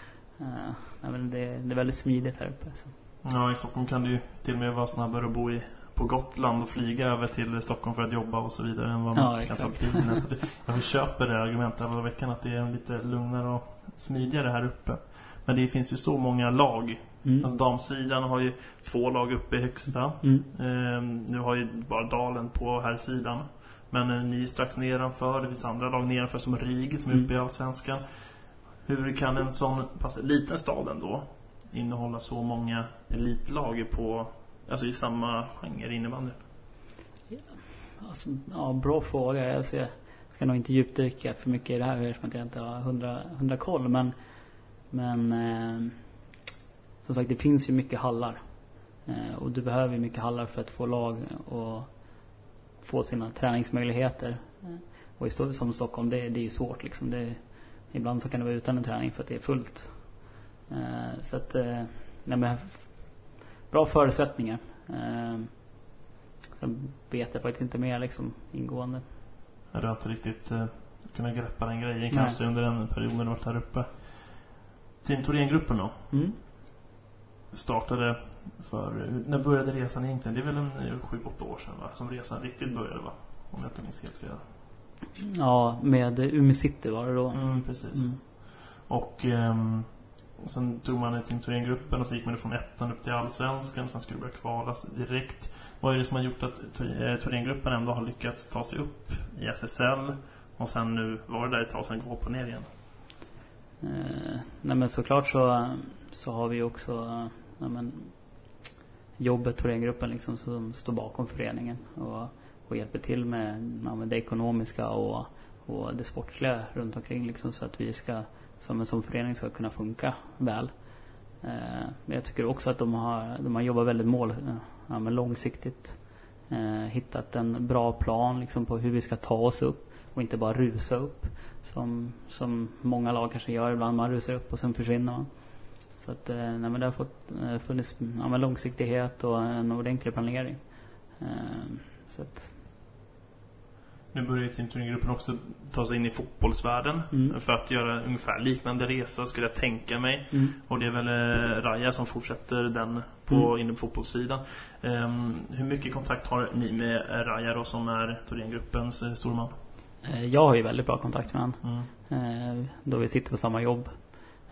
eh, det, det är väldigt smidigt här uppe. Så. Ja, i Stockholm kan det ju till och med vara snabbare att bo i på Gotland och flyga över till Stockholm för att jobba och så vidare än vad man ja, kan ta bilen. Så jag köper det argumentet hela veckan att det är lite lugnare och smidigare här uppe. Men det finns ju så många lag. Mm. Alltså damsidan har ju två lag uppe i högsta. Mm. Ehm, nu har ju bara Dalen på här sidan. Men eh, ni är strax nedanför. Det finns andra lag nedanför som RIG som är uppe i mm. Allsvenskan. Hur kan en sån pass, liten stad ändå innehålla så många elitlag på Alltså i samma genre innebandy? Ja, alltså, ja, bra fråga. Alltså, jag ska nog inte djupdyka för mycket i det här eftersom jag inte har hundra, hundra koll. Men, men eh, som sagt, det finns ju mycket hallar. Eh, och du behöver ju mycket hallar för att få lag och få sina träningsmöjligheter. Eh, och i som Stockholm, det, det är ju svårt liksom. Det, ibland så kan det vara utan en träning för att det är fullt. Eh, så att, eh, nej, men bra förutsättningar. Eh, sen vet jag faktiskt inte mer liksom ingående. Du har inte riktigt eh, kunnat greppa den grejen Nej. kanske under den perioden du varit här uppe. Team Thorengruppen då? Mm. Startade för... När började resan egentligen? Det är väl en 7-8 år sedan va? Som resan riktigt började va? Om jag inte minns helt fel. Ja, med Umeå City var det då. Mm, precis. Mm. Och... Um, och sen tog man ett Team gruppen och så gick man från ettan upp till allsvenskan och sen skulle det börja kvalas direkt. Vad är det som har gjort att Thorengruppen ändå har lyckats ta sig upp i SSL och sen nu var det där ett tag sen gå på ner igen? Eh, nej men såklart så, så har vi också nej men, jobbet och Thorengruppen liksom som står bakom föreningen och, och hjälper till med, med det ekonomiska och, och det sportsliga runt omkring liksom så att vi ska som en sån förening ska kunna funka väl. Eh, men jag tycker också att de har, de har jobbat väldigt mål, eh, ja, men långsiktigt. Eh, hittat en bra plan liksom på hur vi ska ta oss upp och inte bara rusa upp. Som, som många lag kanske gör ibland. Man rusar upp och sen försvinner man. Så att, eh, nej, men det har fått, funnits ja, långsiktighet och en ordentlig planering. Så att, nu börjar ju Team också ta sig in i fotbollsvärlden mm. för att göra ungefär liknande resa skulle jag tänka mig. Mm. Och det är väl eh, Raja som fortsätter den på, mm. inne på fotbollssidan. Um, hur mycket kontakt har ni med Raja då som är Thorengruppens eh, storman? Eh, jag har ju väldigt bra kontakt med honom. Mm. Eh, då vi sitter på samma jobb.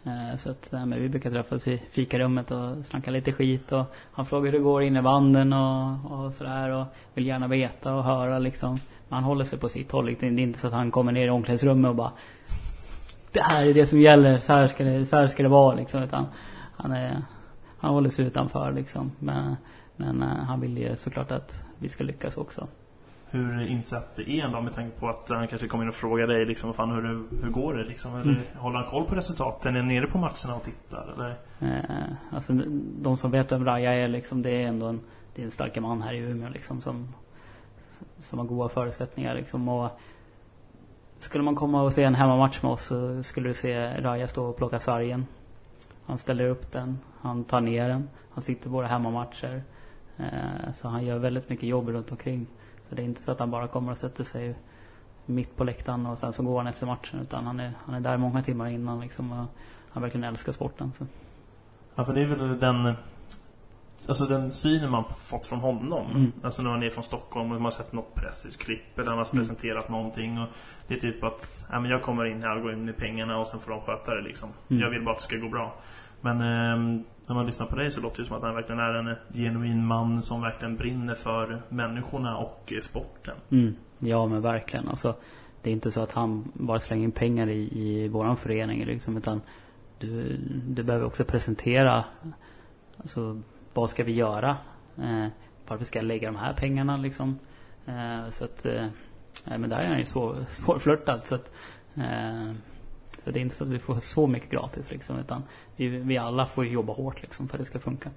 Eh, så att, eh, men vi brukar träffas i fikarummet och snacka lite skit och han frågar hur det går i innebanden och, och sådär och vill gärna veta och höra liksom. Men han håller sig på sitt håll. Liksom. Det är inte så att han kommer ner i omklädningsrummet och bara Det här är det som gäller, så här ska det, så här ska det vara liksom. Utan han, är, han håller sig utanför liksom. Men, men eh, han vill ju såklart att vi ska lyckas också hur insatt är han då med tanke på att han kanske kommer in och frågar dig liksom, fan, hur, hur går det liksom? Eller mm. håller han koll på resultaten? Är nere på matcherna och tittar? Eller? Eh, alltså, de som vet vem Raja är liksom, det är ändå en, det är en stark man här i Umeå liksom som, som har goda förutsättningar liksom. Och skulle man komma och se en hemmamatch med oss så skulle du se Raja stå och plocka sargen. Han ställer upp den, han tar ner den, han sitter på våra hemmamatcher. Eh, så han gör väldigt mycket jobb runt omkring. Så det är inte så att han bara kommer och sätter sig mitt på läktaren och sen så går han efter matchen. Utan han är, han är där många timmar innan liksom. Och han verkligen älskar sporten. Så. Ja, för det är väl den... Alltså den synen man fått från honom. Mm. Alltså när man är från Stockholm och man har sett något pressklipp eller han har mm. presenterat någonting. Och det är typ att ja, men jag kommer in här och går in med pengarna och sen får de sköta det liksom. Mm. Jag vill bara att det ska gå bra. Men eh, när man lyssnar på dig så låter det som att han verkligen är en genuin man som verkligen brinner för människorna och eh, sporten. Mm. Ja men verkligen. Alltså, det är inte så att han bara slänger in pengar i, i våran förening liksom, utan du, du behöver också presentera alltså, vad ska vi göra? Eh, varför ska jag lägga de här pengarna liksom? Eh, så att, eh, men där är han ju svår, [laughs] svårflörtad så att eh, så det är inte så att vi får så mycket gratis liksom, utan vi, vi alla får jobba hårt liksom för att det ska funka.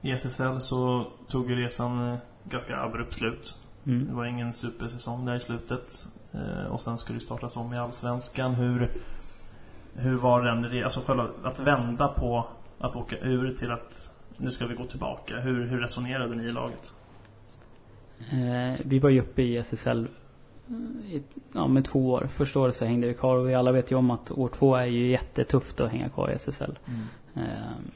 I SSL så tog ju resan eh, ganska abrupt slut. Mm. Det var ingen supersäsong där i slutet. Eh, och sen skulle det startas om i Allsvenskan. Hur, hur var den, alltså själva att vända på att åka ur till att nu ska vi gå tillbaka. Hur, hur resonerade ni i laget? Eh, vi var ju uppe i SSL i, ja, med två år. Första året så hängde vi kvar och vi alla vet ju om att år två är ju jättetufft att hänga kvar i SSL. Mm. Ehm,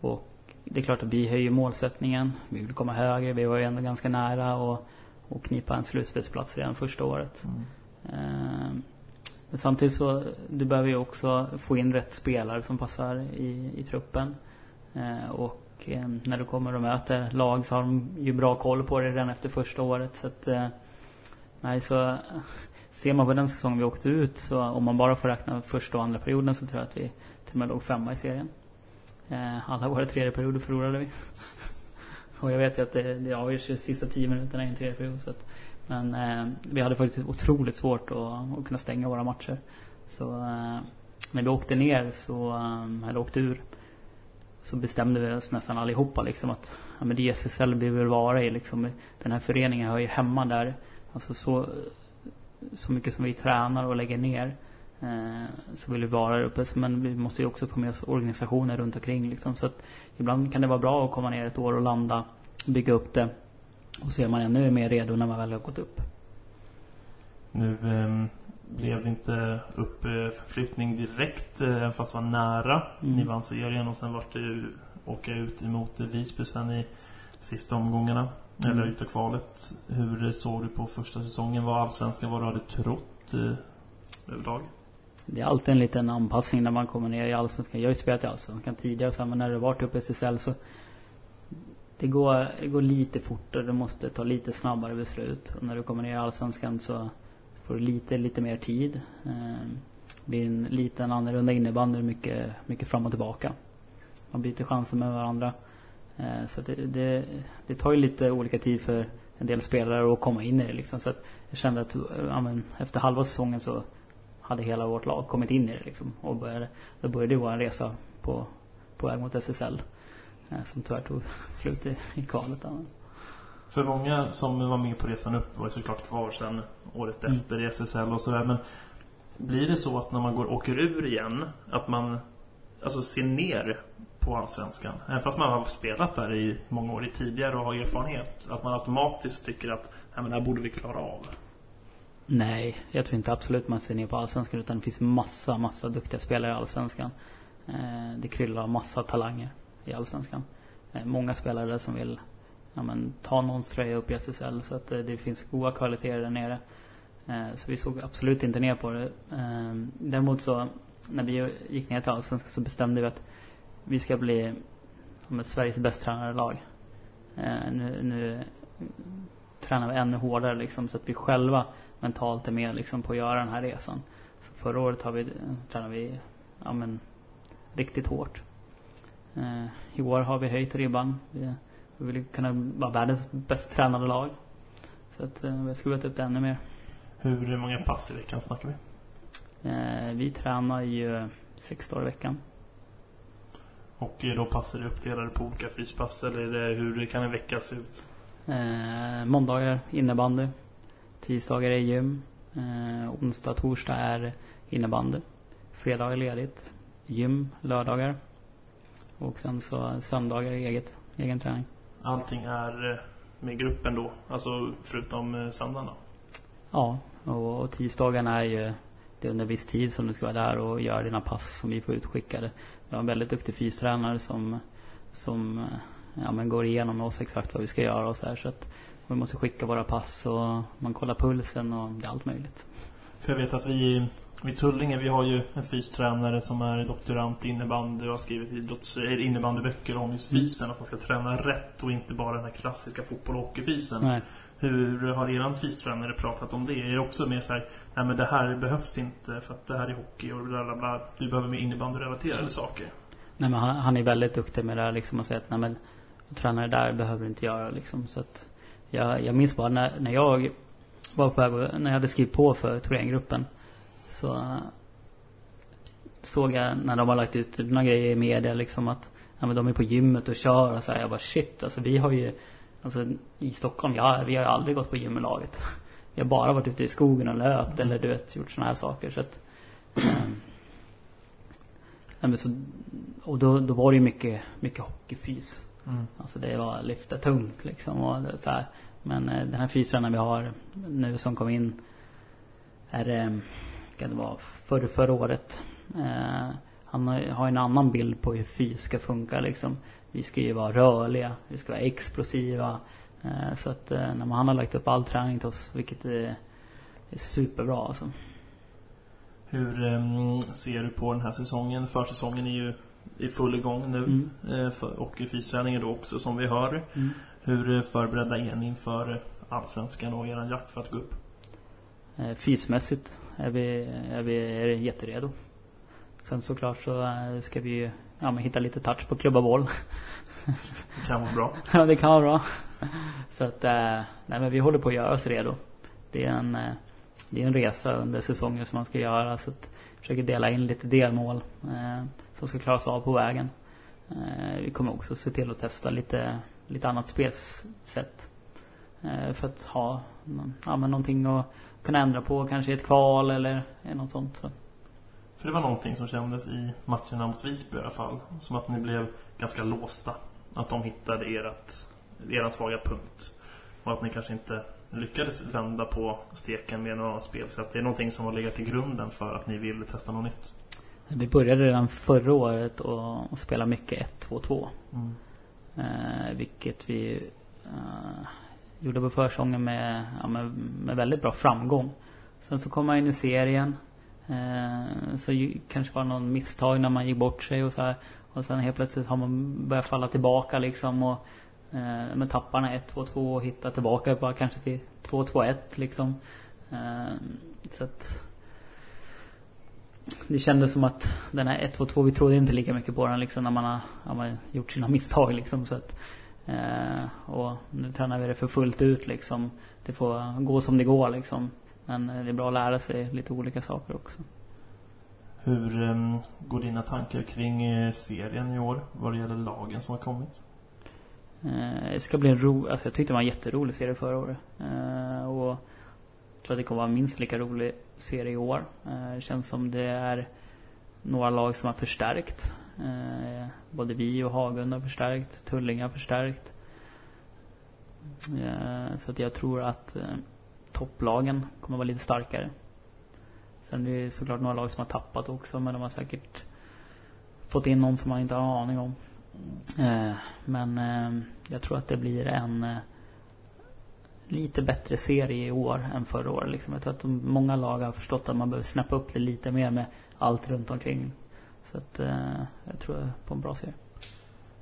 och det är klart att vi höjer målsättningen. Vi vill komma högre. Vi var ju ändå ganska nära och, och knipa en slutspelsplats redan första året. Mm. Ehm, men samtidigt så, du behöver ju också få in rätt spelare som passar i, i truppen. Ehm, och eh, när du kommer och möter lag så har de ju bra koll på det redan efter första året. Så att, eh, Nej, så eh, ser man på den säsongen vi åkte ut så om man bara får räkna första och andra perioden så tror jag att vi till och med låg femma i serien. Eh, alla våra tredje perioder förlorade vi. [laughs] och jag vet ju att det, det avgörs de sista tio minuterna i en tredje period. Så att, men eh, vi hade faktiskt otroligt svårt att, att kunna stänga våra matcher. Så eh, när vi åkte ner så, eh, eller åkte ur, så bestämde vi oss nästan allihopa liksom att ja, men det är SSL vi vill vara i liksom. Den här föreningen hör ju hemma där. Alltså så, så mycket som vi tränar och lägger ner eh, så vill vi vara där uppe. Men vi måste ju också få med oss organisationer runt omkring liksom. Så att ibland kan det vara bra att komma ner ett år och landa, bygga upp det. Och se om man ännu är mer redo när man väl har gått upp. Nu eh, blev det inte uppflyttning direkt, eh, fast var nära. Mm. Ni vann serien och sen vart det åka ut emot Visby sen i sista omgångarna. Mm. Eller utav kvalet. Hur såg du på första säsongen? Var allsvenskan vad du hade trott eh, överlag? Det är alltid en liten anpassning när man kommer ner i allsvenskan. Jag har ju spelat i allsvenskan tidigare så men när det varit uppe i SSL så det går, det går lite fortare. Du måste ta lite snabbare beslut. Och när du kommer ner i allsvenskan så får du lite, lite mer tid. Eh, det blir en liten annorlunda innebandy. Mycket, mycket fram och tillbaka. Man byter chanser med varandra. Eh, så det, det, det, tar ju lite olika tid för en del spelare att komma in i det liksom. Så att jag kände att ja, men, efter halva säsongen så hade hela vårt lag kommit in i det liksom. Och började, då började vår resa på, på väg mot SSL. Eh, som tyvärr tog [laughs] slut i, i kvalet. För många som var med på resan upp var ju såklart kvar sen året mm. efter i SSL och sådär. Men blir det så att när man går, åker ur igen, att man alltså ser ner på Allsvenskan. Även fast man har spelat där i många år tidigare och har erfarenhet. Att man automatiskt tycker att Nej, men det här borde vi klara av. Nej, jag tror inte absolut man ser ner på Allsvenskan. Utan det finns massa, massa duktiga spelare i Allsvenskan. Eh, det kryllar av massa talanger i Allsvenskan. Eh, många spelare där som vill ja, men, ta någons tröja upp i SSL. Så att eh, det finns goda kvaliteter där nere. Eh, så vi såg absolut inte ner på det. Eh, däremot så när vi gick ner till Allsvenskan så bestämde vi att vi ska bli Sveriges bäst tränade lag. Eh, nu, nu tränar vi ännu hårdare liksom så att vi själva mentalt är med liksom på att göra den här resan. Så förra året har vi, tränade vi ja, men, riktigt hårt. Eh, I år har vi höjt ribban. Vi, vi vill kunna vara världens bäst tränade lag. Så att eh, vi har skruvat upp det ännu mer. Hur många pass i veckan snackar vi? Eh, vi tränar ju sex dagar i veckan. Och då passar det uppdelade på olika fyspass eller det, hur kan en vecka se ut? Eh, måndagar innebandy. Tisdagar är gym. Eh, onsdag, torsdag är innebandy. Fredag är ledigt. Gym lördagar. Och sen så söndagar är eget, egen träning. Allting är eh, med gruppen då? Alltså förutom eh, söndagarna? Ja, och, och tisdagarna är ju det är under viss tid som du ska vara där och göra dina pass som vi får utskickade. Vi har en väldigt duktig fystränare som, som eh, ja, men går igenom med oss exakt vad vi ska göra och så här. Så att vi måste skicka våra pass och man kollar pulsen och det är allt möjligt. För jag vet att vi vid Tullinge, vi har ju en fystränare som är doktorant i innebandy och har skrivit idrotts, innebandyböcker om just fysen. Att man ska träna rätt och inte bara den här klassiska fotboll och hockeyfysen. Nej. Hur har eran fystränare pratat om det? Är det också mer så här, nej men det här behövs inte för att det här är hockey och bla bla bla. Du behöver mer innebandyrelaterade saker. Nej men han, han är väldigt duktig med det här liksom och säger att nej men tränare där behöver du inte göra liksom. Så att jag, jag minns bara när, när jag var på väg, när jag hade skrivit på för Thorengruppen så såg jag när de har lagt ut några grejer i media liksom att ja, men de är på gymmet och kör och så här. Jag bara shit alltså vi har ju Alltså i Stockholm, ja, vi har ju aldrig gått på gym med laget. [laughs] Vi har bara varit ute i skogen och löpt eller du vet, gjort såna här saker. Så att, [clears throat] um, så, och då, då var det ju mycket, mycket hockeyfys. Mm. Alltså det var lyfta tungt liksom och så här. Men eh, den här fystränaren vi har nu som kom in är, eh, kan det vara, för, förra året. Eh, han har, har en annan bild på hur fys ska funka liksom. Vi ska ju vara rörliga, vi ska vara explosiva. Eh, så att eh, när han har lagt upp all träning till oss, vilket är, superbra alltså. Hur um, ser du på den här säsongen? Försäsongen är ju i full igång nu. Mm. Eh, och fysträningen då också som vi hör. Mm. Hur förberedda är ni inför Allsvenskan och er jakt för att gå upp? Fysmässigt är vi, är vi är jätteredo. Sen såklart så ska vi ju ja, men hitta lite touch på klubba boll. Det kan vara bra. [laughs] ja, det kan vara bra. Så att, eh, nej men vi håller på att göra oss redo. Det är en, eh, det är en resa under säsongen som man ska göra. Så att försöker dela in lite delmål eh, som ska klaras av på vägen. Vi kommer också se till att testa lite, lite annat spelsätt. För att ha ja, men någonting att kunna ändra på, kanske i ett kval eller något sånt. Så. För det var någonting som kändes i matcherna mot Visby i alla fall. Som att ni blev ganska låsta. Att de hittade ert, er svaga punkt. Och att ni kanske inte lyckades vända på steken med något annat spel. Så att det är någonting som har legat till grunden för att ni vill testa något nytt. Vi började redan förra året att spela mycket 1-2-2. Mm. Eh, vilket vi eh, gjorde på försången med, ja, med, med väldigt bra framgång. Sen så kom man in i serien. Eh, så kanske var någon misstag när man gick bort sig och så här. Och sen helt plötsligt har man börjat falla tillbaka liksom och eh, med tapparna 1-2-2 och hitta tillbaka bara kanske till 2-2-1 liksom. Eh, så att det kändes som att den här 1-2-2, vi trodde inte lika mycket på den liksom när man har, har man gjort sina [laughs] misstag liksom. Så att, eh, och nu tränar vi det för fullt ut liksom. Det får gå som det går liksom. Men eh, det är bra att lära sig lite olika saker också. Hur um, går dina tankar kring uh, serien i år? Vad det gäller lagen som har kommit? Eh, det ska bli en ro... Alltså jag tyckte det var en jätterolig serie förra året. Eh, och jag tror att det kommer vara en minst lika rolig serie i år. Eh, det känns som det är några lag som har förstärkt. Eh, både vi och Hagund har förstärkt. Tullinge har förstärkt. Eh, så att jag tror att topplagen kommer vara lite starkare. Sen är det såklart några lag som har tappat också men de har säkert fått in någon som man inte har en aning om. Eh, men eh, jag tror att det blir en eh, lite bättre serie i år än förra året. Liksom. Jag tror att de, många lag har förstått att man behöver snappa upp det lite mer med allt runt omkring. Så att eh, jag tror på en bra serie.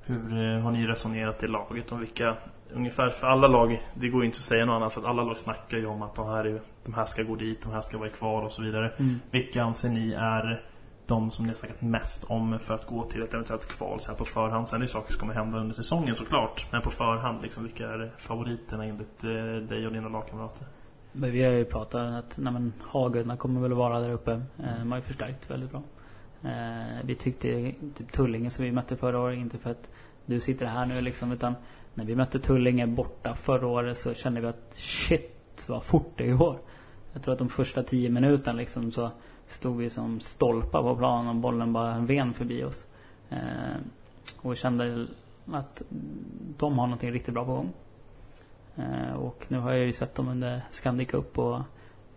Hur har ni resonerat i laget om vilka ungefär för alla lag, det går inte att säga något annat för att alla lag snackar ju om att de här, är, de här ska gå dit, de här ska vara kvar och så vidare. Mm. Vilka anser ni är de som ni har snackat mest om för att gå till ett eventuellt kval så här på förhand? Sen är det saker som kommer hända under säsongen såklart. Men på förhand, liksom, vilka är favoriterna enligt eh, dig och dina lagkamrater? Men vi har ju pratat att nej men, Hagudna kommer väl att vara där uppe. Eh, de har ju förstärkt väldigt bra. Eh, vi tyckte typ Tullinge som vi mötte förra året, inte för att du sitter här nu liksom, utan när vi mötte Tullinge borta förra året så kände vi att shit vad fort det går. Jag tror att de första tio minuterna liksom så stod vi som stolpar på planen och bollen bara ven förbi oss. Eh, och kände att de har någonting riktigt bra på gång. Eh, och nu har jag ju sett dem under Scandic Cup och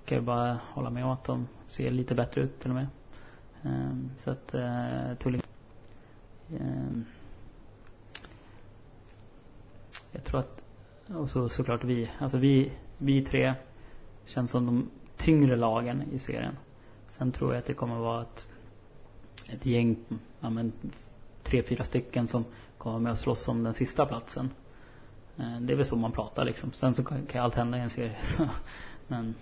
kan ju bara hålla med om att de ser lite bättre ut till och med. Eh, så att eh, Tullinge eh, jag tror att, och så såklart vi. Alltså vi, vi tre känns som de tyngre lagen i serien. Sen tror jag att det kommer vara ett, ett gäng, ja men tre, fyra stycken som kommer med att slåss om den sista platsen. Eh, det är väl så man pratar liksom. Sen så kan ju allt hända i en serie. [laughs] men...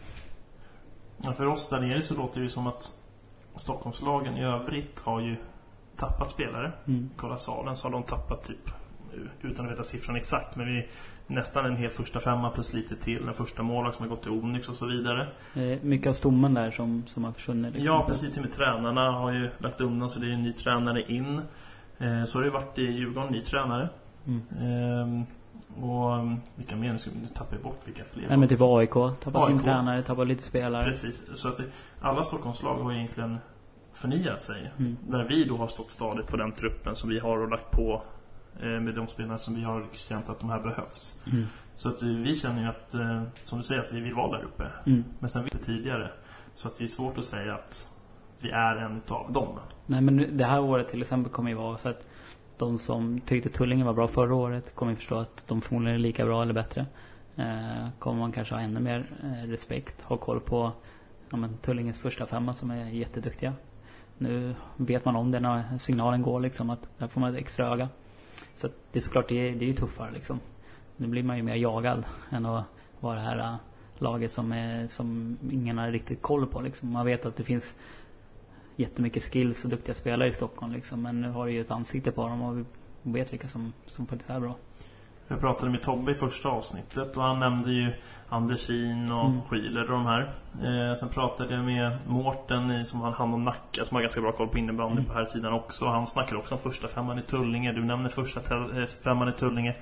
Ja, för oss där nere så låter det ju som att Stockholmslagen i övrigt har ju tappat spelare. Mm. Kolla salen så har de tappat typ utan att veta siffran exakt, men vi nästan en hel första femma plus lite till. En första målvakt som har gått till Onyx och så vidare. Eh, mycket av stommen där som, som har försvunnit. Liksom. Ja, precis. Med tränarna har ju lagt undan så det är en ny tränare in. Eh, så har det varit i Djurgården, ny tränare. Mm. Eh, och vilka mer? Nu tappar jag bort vilka fler. Nej men typ AIK. Tappar sin AIK. tränare, tappar lite spelare. Precis. Så att det, alla Stockholmslag har ju egentligen förnyat sig. Mm. Där vi då har stått stadigt på den truppen som vi har och lagt på med de spelarna som vi har känt att de här behövs. Mm. Så att eh, vi känner ju att, eh, som du säger, att vi vill vara där uppe. Mm. Men sen vi tidigare. Så att det är svårt att säga att vi är en utav dem. Nej men det här året till exempel kommer ju vara så att de som tyckte Tullinge var bra förra året kommer ju förstå att de förmodligen är lika bra eller bättre. Eh, kommer man kanske ha ännu mer eh, respekt, ha koll på ja, men, Tullinges första femma som är jätteduktiga. Nu vet man om det när signalen går liksom att där får man ett extra öga. Så att det är såklart, det är, det är ju tuffare liksom. Nu blir man ju mer jagad än att vara det här äh, laget som, är, som ingen har riktigt koll på liksom. Man vet att det finns jättemycket skills och duktiga spelare i Stockholm liksom. Men nu har du ju ett ansikte på dem och vi vet vilka som, som faktiskt är bra. Jag pratade med Tobbe i första avsnittet och han nämnde ju Andersin och Mm. Schüler och de här. Eh, sen pratade jag med Mårten som har hand om Nacka som har ganska bra koll på innebandy Mm. på här sidan också. Han snackar också om första femman i Tullinge. Du nämner första eh, femman i Tullinge.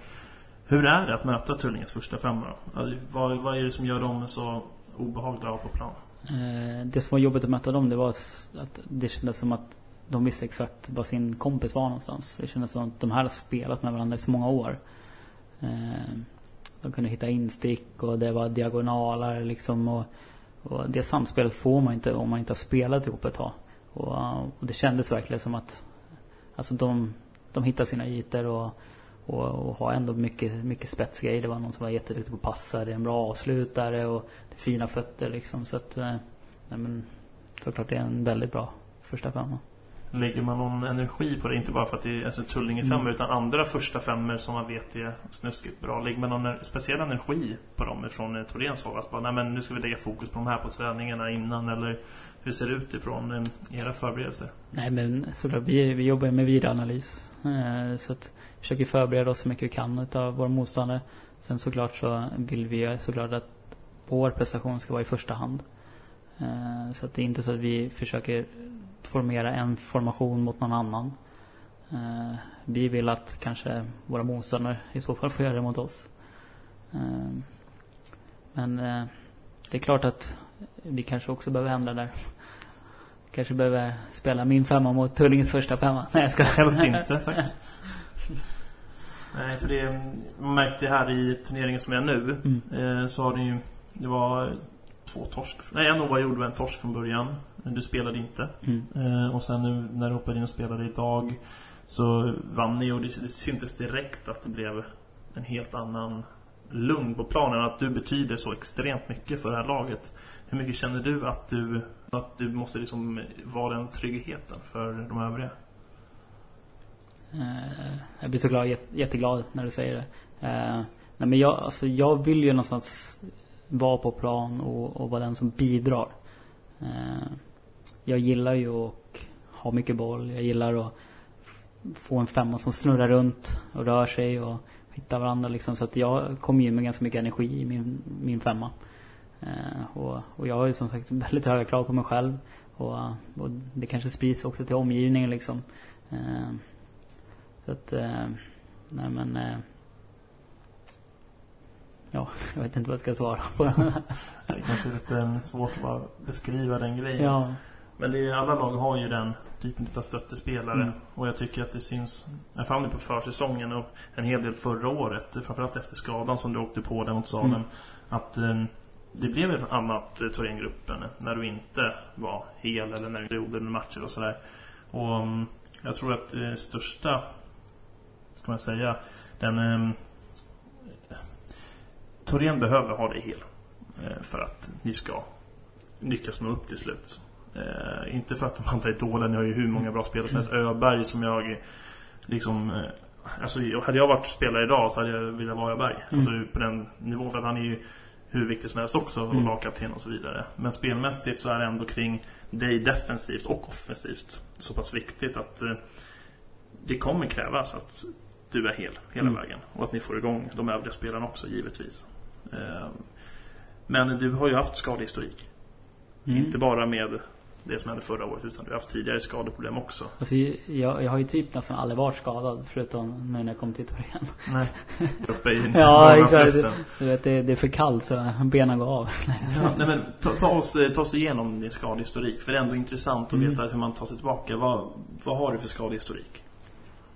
Hur är det att möta Tullinges första femma? Alltså, Vad, vad är det som gör dem så obehagliga på plan? Eh, det som var jobbigt att möta dem det var att det kändes som att de visste exakt var sin kompis var någonstans. Det kändes som att de här har spelat med varandra i så många år. Eh, de kunde hitta instick och det var diagonaler liksom. Och, och det samspelet får man inte om man inte har spelat ihop ett tag. Och, och det kändes verkligen som att alltså de, de hittar sina ytor och, och, och har ändå mycket, mycket spetsgrejer. Det var någon som var jätteduktig på att passa, det är en bra avslutare och det är fina fötter liksom. Så att, eh, nej men såklart det är en väldigt bra första femma. Lägger man någon energi på det? Inte bara för att det är alltså, Tullinge femma Mm. utan andra första femmor som man vet är snuskigt bra. Lägger man någon speciell energi på dem ifrån eh, Thoréns håll? Att bara, nej men nu ska vi lägga fokus på de här på träningarna innan eller hur ser det ut ifrån eh, era förberedelser? Nej men såklart, vi, vi jobbar med videoanalys. Eh, så att vi försöker förbereda oss så mycket vi kan utav våra motståndare. Sen såklart så vill vi såklart att vår prestation ska vara i första hand. Eh, så att det är inte så att vi försöker formera en formation mot någon annan. Eh, vi vill att kanske våra motståndare i så fall får göra det mot oss. Eh, men eh, det är klart att vi kanske också behöver ändra där. Kanske behöver spela min femma mot Tullinges första femma. Nej jag ska Helst inte, tack. [laughs] Nej, för det man märkte här i turneringen som är nu Mm. eh, så har det ju det var två torsk. Nej, en oavgjord och en torsk från början. Du spelade inte. Mm. Eh, och sen nu när du hoppade in och spelade idag så vann ni och det, det syntes direkt att det blev en helt annan lugn på planen, att du betyder så extremt mycket för det här laget. Hur mycket känner du att du, att du måste liksom vara den tryggheten för de övriga? Eh, jag blir så glad, jätteglad när du säger det. Eh, nej men jag, alltså jag vill ju någonstans vara på plan och, och vara den som bidrar. Eh, jag gillar ju att ha mycket boll. Jag gillar att få en femma som snurrar runt och rör sig och hitta varandra liksom. Så att jag kommer ju med ganska mycket energi i min, min femma. Eh, och, och jag har ju som sagt [laughs] väldigt höga krav på mig själv. Och, och det kanske sprids också till omgivningen liksom. Eh, så att, eh, nej men eh, Ja, [laughs] jag vet inte vad jag ska svara på. [laughs] det är kanske är lite eh, svårt att bara beskriva den grejen. Ja. Men det är, alla lag har ju den typen av stöttespelare. Mm. Och jag tycker att det syns, jag fann det på försäsongen och en hel del förra året. Framförallt efter skadan som du åkte på där mot Salem. Mm. Att um, det blev ett annat uh, Thorengruppen när du inte var hel eller när du gjorde matcher och sådär. Och um, jag tror att det största, ska man säga, den um, Torén behöver ha dig hel. Uh, för att ni ska lyckas nå upp till slut. Eh, inte för att de andra är dåliga, ni har ju hur många bra spelare som helst. Öberg som jag liksom... Eh, alltså, hade jag varit spelare idag så hade jag velat vara Öberg. Mm. Alltså på den nivån, för att han är ju hur viktig som helst också, och mm. lagkapten och så vidare. Men spelmässigt så är det ändå kring dig defensivt och offensivt så pass viktigt att eh, det kommer krävas att du är hel hela mm. vägen. Och att ni får igång de övriga spelarna också, givetvis. Eh, men du har ju haft skadehistorik. Mm. Inte bara med det som hände förra året utan du har haft tidigare skadeproblem också. Alltså, jag, jag har ju typ nästan aldrig varit skadad förutom nu när jag kom till Torén. Nej, uppe [laughs] i Ja, exakt. Du vet, det, det är för kallt så benen går av. ja, nej men ta, ta, oss, ta oss igenom din skadehistorik. För det är ändå intressant att mm. veta hur man tar sig tillbaka. Vad, vad har du för skadehistorik?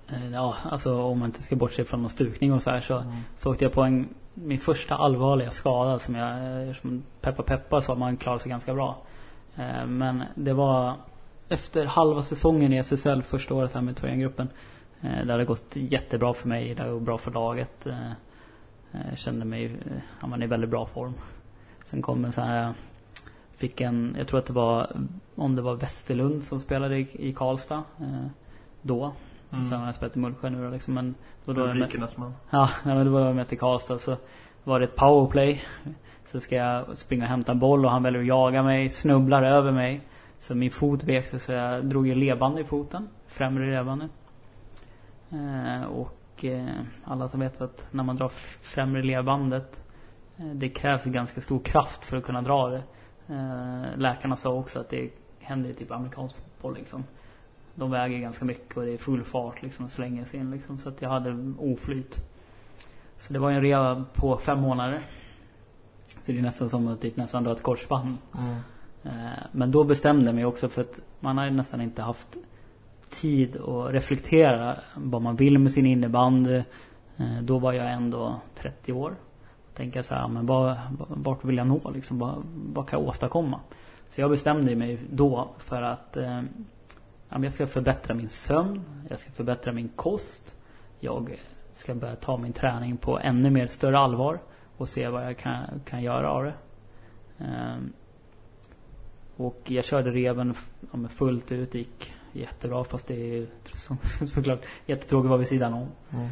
Eh, ja, alltså om man inte ska bortse från någon stukning och så här så, mm. så åkte jag på en, min första allvarliga skada som jag, eh, som peppa peppa så man klarar sig ganska bra. Eh, men det var efter halva säsongen i SSL första året här med Thorengruppen. Eh, det hade gått jättebra för mig, det hade gått bra för laget. Jag eh, kände mig, ja man är i väldigt bra form. Sen kom en sån här, fick en, jag tror att det var, om det var Västerlund som spelade i, Karlstad. Då. Mm. Sen har jag spelat i Mullsjö nu då liksom. Men då Rubrikernas man. [laughs] Ja, men då var jag med till Karlstad så var det ett powerplay. Så ska jag springa och hämta en boll och han väljer att jaga mig, snubblar över mig. Så min fot vek sig så jag drog ju ledband i foten. Främre ledbandet. Eh, och eh, alla som vet att när man drar främre ledbandet eh, det krävs ganska stor kraft för att kunna dra det. Eh, läkarna sa också att det händer i typ amerikansk fotboll liksom. De väger ganska mycket och det är full fart liksom och slänger sig in liksom. Så att jag hade oflyt. Så det var en rehab på fem månader. Så det är nästan som att typ nästan dra ett korsband. Mm. Men då bestämde jag mig också för att man har nästan inte haft tid att reflektera vad man vill med sin innebandy. Eh, då var jag ändå 30 år. Tänka så här, men vad, vart vill jag nå liksom? Vad, vad kan jag åstadkomma? Så jag bestämde mig då för att eh, jag ska förbättra min sömn. Jag ska förbättra min kost. Jag ska börja ta min träning på ännu mer större allvar och se vad jag kan, kan göra av det. Um, och jag körde reven ja, fullt ut, det gick jättebra fast det är så, såklart jättetråkigt att vara vid sidan om. Mm.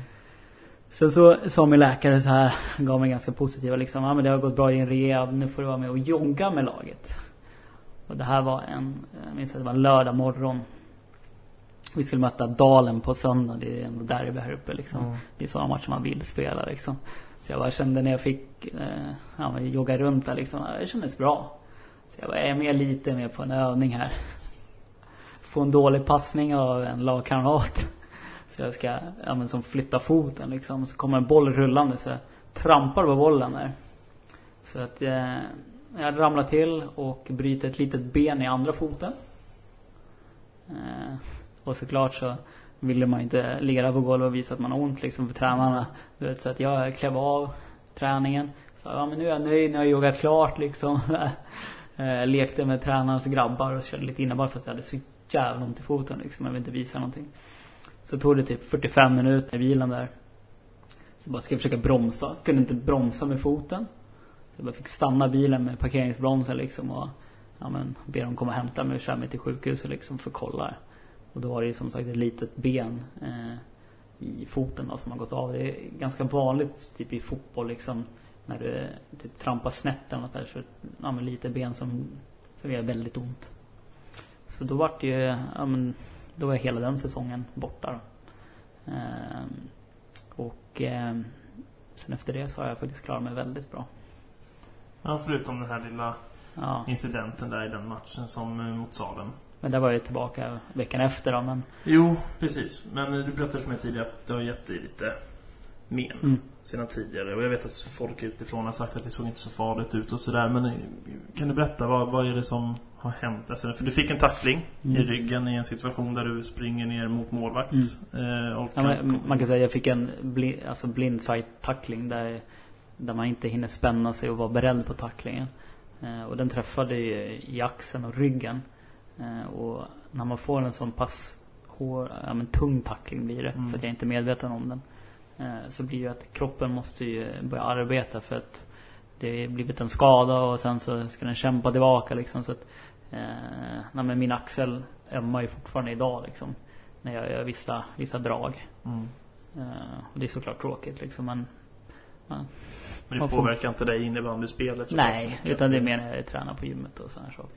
Sen så sa min läkare så här, gav mig ganska positiva liksom, ja men det har gått bra i en rehab, nu får du vara med och jogga med laget. Och det här var en, jag minns att det var en lördag morgon. Vi skulle möta Dalen på söndag, det är ändå derby här uppe liksom. Mm. Det är sådana matcher man vill spela liksom. Så jag bara kände när jag fick eh, ja, jogga runt där liksom, det kändes bra. Så jag bara, är med lite mer på en övning här. Få en dålig passning av en lagkamrat. Så jag ska, ja men som flytta foten liksom. Så kommer en boll rullande så jag trampar på bollen där. Så att eh, jag ramlar till och bryter ett litet ben i andra foten. Eh, och såklart så ville man inte ligga där på golvet och visa att man har ont liksom för tränarna. Du vet, så att jag klev av träningen. Så ja men nu är jag nöjd, nu har jag joggat klart liksom. [laughs] Eh, lekte med tränarens grabbar och körde lite innebandy fast jag hade så jävla ont i foten liksom. Jag vill inte visa någonting. Så tog det typ 45 minuter i bilen där. Så bara, ska jag försöka bromsa? Kunde inte bromsa med foten. Så jag bara fick stanna bilen med parkeringsbromsen liksom och ja, men, be dem komma och hämta mig och köra mig till sjukhuset liksom för att kolla. Och då var det ju som sagt ett litet ben eh, i foten då, som har gått av. Det är ganska vanligt typ i fotboll liksom när du typ trampar snett eller något där, så ja, men lite ben som, som gör väldigt ont. Så då vart det ju, ja men då var hela den säsongen borta då. Ehm, och eh, sen efter det så har jag faktiskt klarat mig väldigt bra. Ja, förutom den här lilla Ja. incidenten där i den matchen som eh, mot Salem. Men där var jag tillbaka veckan efter då, men Jo, precis. Men du berättade för mig tidigare att det har gett dig lite men Mm. sedan tidigare. Och jag vet att folk utifrån har sagt att det såg inte så farligt ut och sådär. Men eh, kan du berätta, vad, vad är det som har hänt det? För du fick en tackling Mm. i ryggen i en situation där du springer ner mot målvakt. Mm. Eh, ja, kan, men, man kan säga att jag fick en bli, alltså blindside tackling där, där man inte hinner spänna sig och vara beredd på tacklingen. Eh, och den träffade ju i axeln och ryggen. Eh, och när man får en sån pass hår, ja, men tung tackling blir det, Mm. för att jag inte är medveten om den. Eh, så blir det ju att kroppen måste ju börja arbeta för att det blivit en skada och sen så ska den kämpa tillbaka liksom. Så att, eh, men min axel ömmar ju fortfarande idag liksom. När jag gör vissa, vissa drag. mm. Eh, och det är såklart tråkigt liksom men Men det Man får- påverkar inte dig innebandyspelet Nej, utan det är mer när jag tränar på gymmet och sådana saker.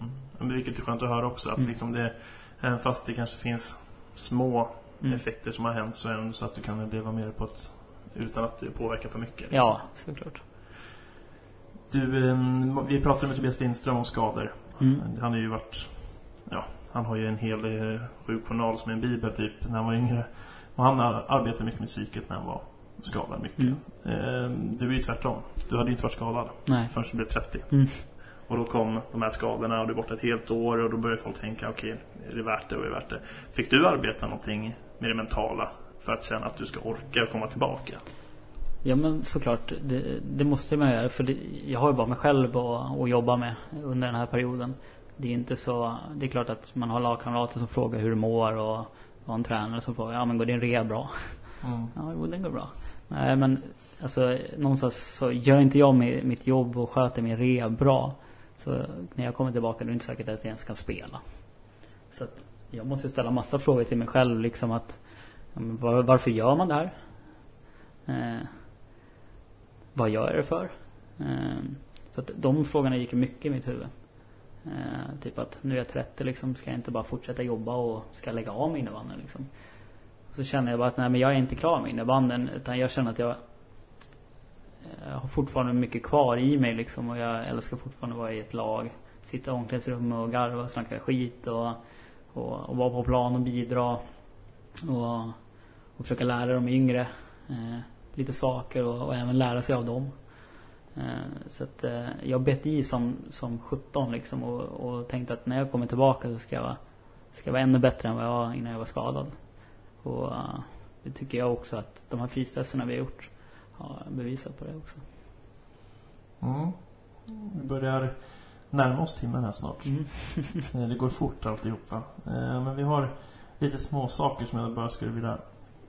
Mm. Men vilket är skönt att höra också. Att Mm. liksom det, även fast det kanske finns små Mm. effekter som har hänt så är det så att du kan leva med det på ett, utan att det påverkar för mycket. liksom. Ja, såklart. Du, ehm, vi pratade med Tobias Lindström om skador. Mm. Han har ju varit... Ja, han har ju en hel eh, sjukjournal som en bibel typ när han var yngre. Och han ar- arbetade mycket med psyket när han var skadad mycket. Mm. Ehm, du är ju tvärtom. Du hade ju inte varit skadad Nej. förrän du blev 30. Mm. Och då kom de här skadorna och du är borta ett helt år och då började folk tänka okej, är det värt det och är det värt det? Fick du arbeta någonting med det mentala för att känna att du ska orka komma tillbaka? Ja men såklart, det, det måste man göra. För det, jag har ju bara mig själv att, att jobba med under den här perioden. Det är inte så, det är klart att man har lagkamrater som frågar hur du mår och, och en tränare som frågar, ja men går din rea bra? [laughs] Ja, jo den går bra. Nej men alltså någonstans så gör inte jag mi- mitt jobb och sköter min rea bra. Så när jag kommer tillbaka då är det inte säkert att jag ens kan spela. Så att jag måste ställa massa frågor till mig själv liksom att var, Varför gör man det här? Eh, vad gör jag det för? Eh, så att de frågorna gick mycket i mitt huvud. Eh, typ att nu är jag 30 liksom, ska jag inte bara fortsätta jobba och ska jag lägga av med innebandyn liksom? Så känner jag bara att nej men jag är inte klar med innebandyn. utan jag känner att jag jag har fortfarande mycket kvar i mig liksom och jag älskar fortfarande att vara i ett lag. Sitta i omklädningsrummet och garva och snacka skit och, och, och vara på plan och bidra. Och, och försöka lära de yngre eh, lite saker och, och även lära sig av dem. Eh, så att eh, jag bet i som, som 17 liksom och, och tänkte att när jag kommer tillbaka så ska jag, vara- ska jag vara ännu bättre än vad jag var innan jag var skadad. Och eh, det tycker jag också att de här fystesterna vi har gjort har bevisat på det också. Mm. Vi börjar närma oss timmen här snart. Mm. [laughs] Eh, Det går fort alltihopa. Eh, Men vi har lite små saker som jag bara skulle vilja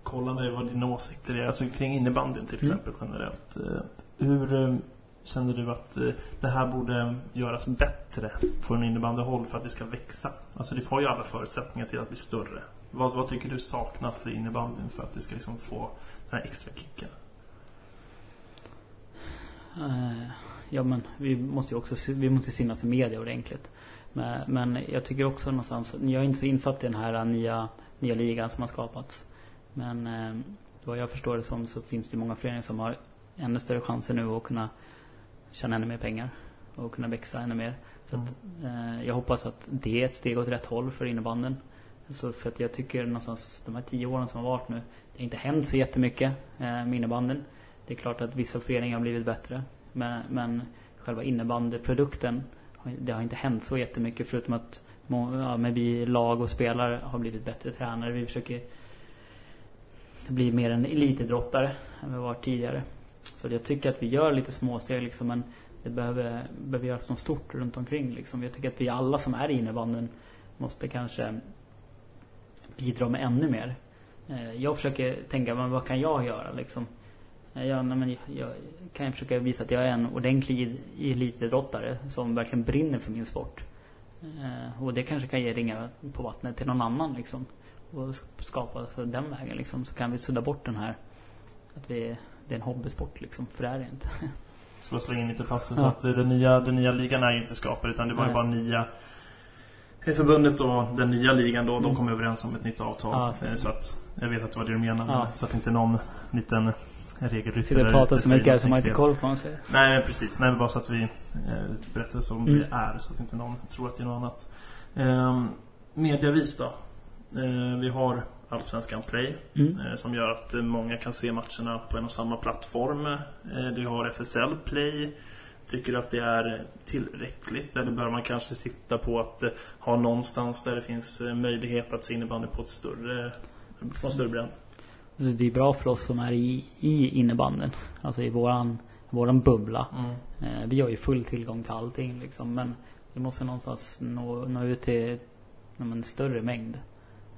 kolla med vad dina åsikter är. Alltså kring innebandyn till Mm. exempel generellt. Eh, Hur känner du att det här borde göras bättre från innebandyhåll för att det ska växa? Alltså det har ju alla förutsättningar till att bli större. Vad, vad tycker du saknas i innebandyn för att det ska liksom få den här extra kicken? Eh, ja men vi måste ju också vi måste synas i media ordentligt. Men, men jag tycker också någonstans, jag är inte så insatt i den här eh, nya, nya ligan som har skapats. Men eh, vad jag förstår det som så finns det många föreningar som har ännu större chanser nu att kunna tjäna ännu mer pengar. Och kunna växa ännu mer. Så att, eh, jag hoppas att det är ett steg åt rätt håll för innebanden. Så för att jag tycker någonstans de här tio åren som har varit nu. Det har inte hänt så jättemycket eh, med innebanden. Det är klart att vissa föreningar har blivit bättre. Men, men själva innebandyprodukten, det har inte hänt så jättemycket förutom att ja, men vi lag och spelare har blivit bättre tränare. Vi försöker bli mer en elitidrottare än vi var tidigare. Så jag tycker att vi gör lite småsteg liksom men det behöver, behöver göras något stort runt omkring liksom. Jag tycker att vi alla som är i innebandyn måste kanske bidra med ännu mer. Eh, jag försöker tänka, men vad kan jag göra liksom? Eh, jag, nej, men jag, jag kan jag försöka visa att jag är en ordentlig elitidrottare som verkligen brinner för min sport. Eh, och det kanske kan ge ringa på vattnet till någon annan liksom. Och skapa så den vägen liksom. Så kan vi sudda bort den här att vi, det är en hobbysport liksom. För det är det inte. [laughs] Så jag slänga in lite passus ja. att den nya, den nya ligan är ju inte skapad utan det var ju bara nya Förbundet och den nya ligan då, mm. de kom överens om ett nytt avtal. Ja, så. Så. att jag vet att det var det du menade. Ja. Så att inte någon liten regelryttare Sitter och pratar så mycket som har inte koll på. Nej men precis. Nej bara så att vi eh, berättar som mm. det är. Så att inte någon tror att det är något annat. Eh, mediavis då. Eh, vi har Allsvenskan Play mm. eh, som gör att många kan se matcherna på en och samma plattform. Eh, du har SSL Play. Tycker du att det är tillräckligt? Eller bör man kanske sitta på att eh, ha någonstans där det finns eh, möjlighet att se innebandy på ett större, på en större bredd? Alltså, det är bra för oss som är i, i innebanden. Alltså i våran, våran bubbla. Mm. Eh, vi har ju full tillgång till allting liksom. Men vi måste någonstans nå, nå ut till en större mängd.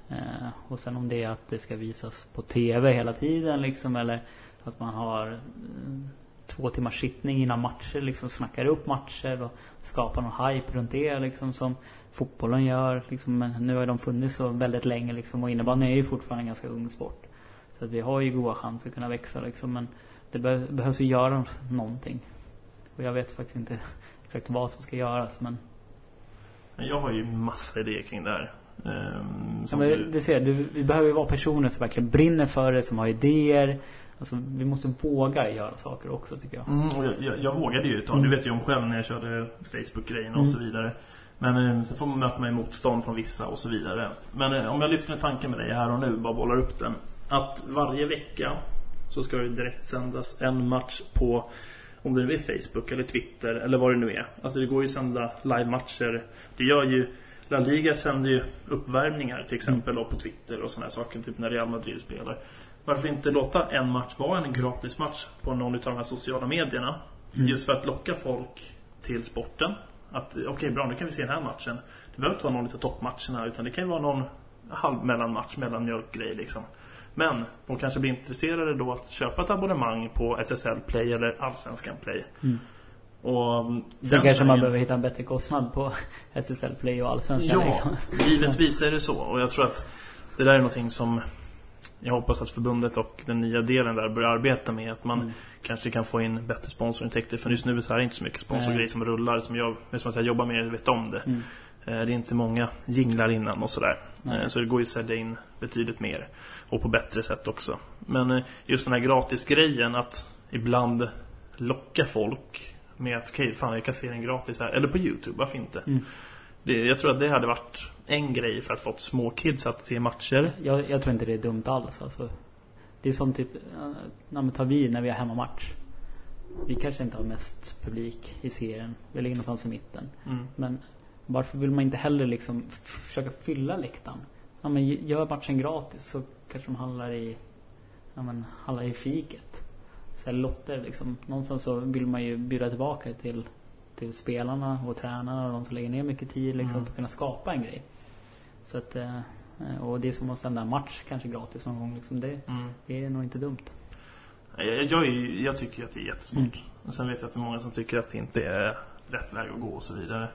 Eh, och sen om det är att det ska visas på TV hela tiden liksom. Eller att man har eh, två timmars sittning innan matcher. Liksom snackar upp matcher och skapar någon hype runt det liksom. Som fotbollen gör. Liksom. Men nu har de funnits så väldigt länge liksom. Och innebandy är ju fortfarande en ganska ung sport. Så att vi har ju goda chanser att kunna växa liksom. Men det be behövs ju göra någonting. Och jag vet faktiskt inte [laughs] exakt vad som ska göras men... Jag har ju massa idéer kring det här. Um, ja, men du... du ser, du, vi behöver ju vara personer som verkligen brinner för det, som har idéer. Alltså, vi måste våga göra saker också tycker jag. Mm, och jag, jag, jag vågade ju ett tag. Mm. Du vet ju om själv när jag körde Facebook-grejen och mm. så vidare. Men eh, sen får man möta mig motstånd från vissa och så vidare. Men eh, om jag lyfter en tanke med dig här och nu, bara bollar upp den att varje vecka så ska det direkt sändas en match på om det är Facebook eller Twitter eller vad det nu är. Alltså det går ju att sända live-matcher. Det gör ju La Liga sänder ju uppvärmningar till exempel mm. på Twitter och sådana saker. Typ när Real Madrid spelar. Varför inte låta en match vara en gratismatch på någon av de här sociala medierna? Mm. Just för att locka folk till sporten. Att okej okay, bra, nu kan vi se den här matchen. Det behöver inte vara någon av toppmatcherna utan det kan ju vara någon halvmellanmatch, mellanmjölkgrej liksom. Men de kanske blir intresserade då att köpa ett abonnemang på SSL Play eller Allsvenskan Play. Mm. Och Sen kanske man behöver hitta en bättre kostnad på [laughs] SSL Play och Allsvenskan. Ja, liksom. givetvis är det så. Och jag tror att det där är någonting som jag hoppas att förbundet och den nya delen där börjar arbeta med. Att man mm. kanske kan få in bättre sponsorintäkter. För just nu så är det inte så mycket sponsorgrejer som rullar. Som jag, som jag jobbar med vet om det. Mm. Eh, det är inte många jinglar innan och sådär. Mm. Så det går ju att sälja in betydligt mer. Och på bättre sätt också. Men eh, just den här gratisgrejen att ibland locka folk med att okej, okay, fan jag kan se den gratis här. Eller på Youtube, varför inte? Mm. Det, jag tror att det hade varit en grej för att få små kids att se matcher. Jag, jag tror inte det är dumt alls alltså. Det är som typ, när man tar vi när vi har hemmamatch. Vi kanske inte har mest publik i serien. Vi ligger någonstans i mitten. Mm. Men varför vill man inte heller liksom försöka fylla läktaren? Ja men gör matchen gratis så kanske de handlar i Ja men handlar i fiket. Så lotter liksom. Någonstans så vill man ju bjuda tillbaka till Till spelarna och tränarna och de som lägger ner mycket tid liksom mm. för att kunna skapa en grej. Så att eh, Och det är som att sända match kanske gratis någon gång liksom. Det, mm. det är nog inte dumt. Jag, jag, jag tycker att det är jättesmart. Mm. Sen vet jag att det är många som tycker att det inte är rätt väg att gå och så vidare.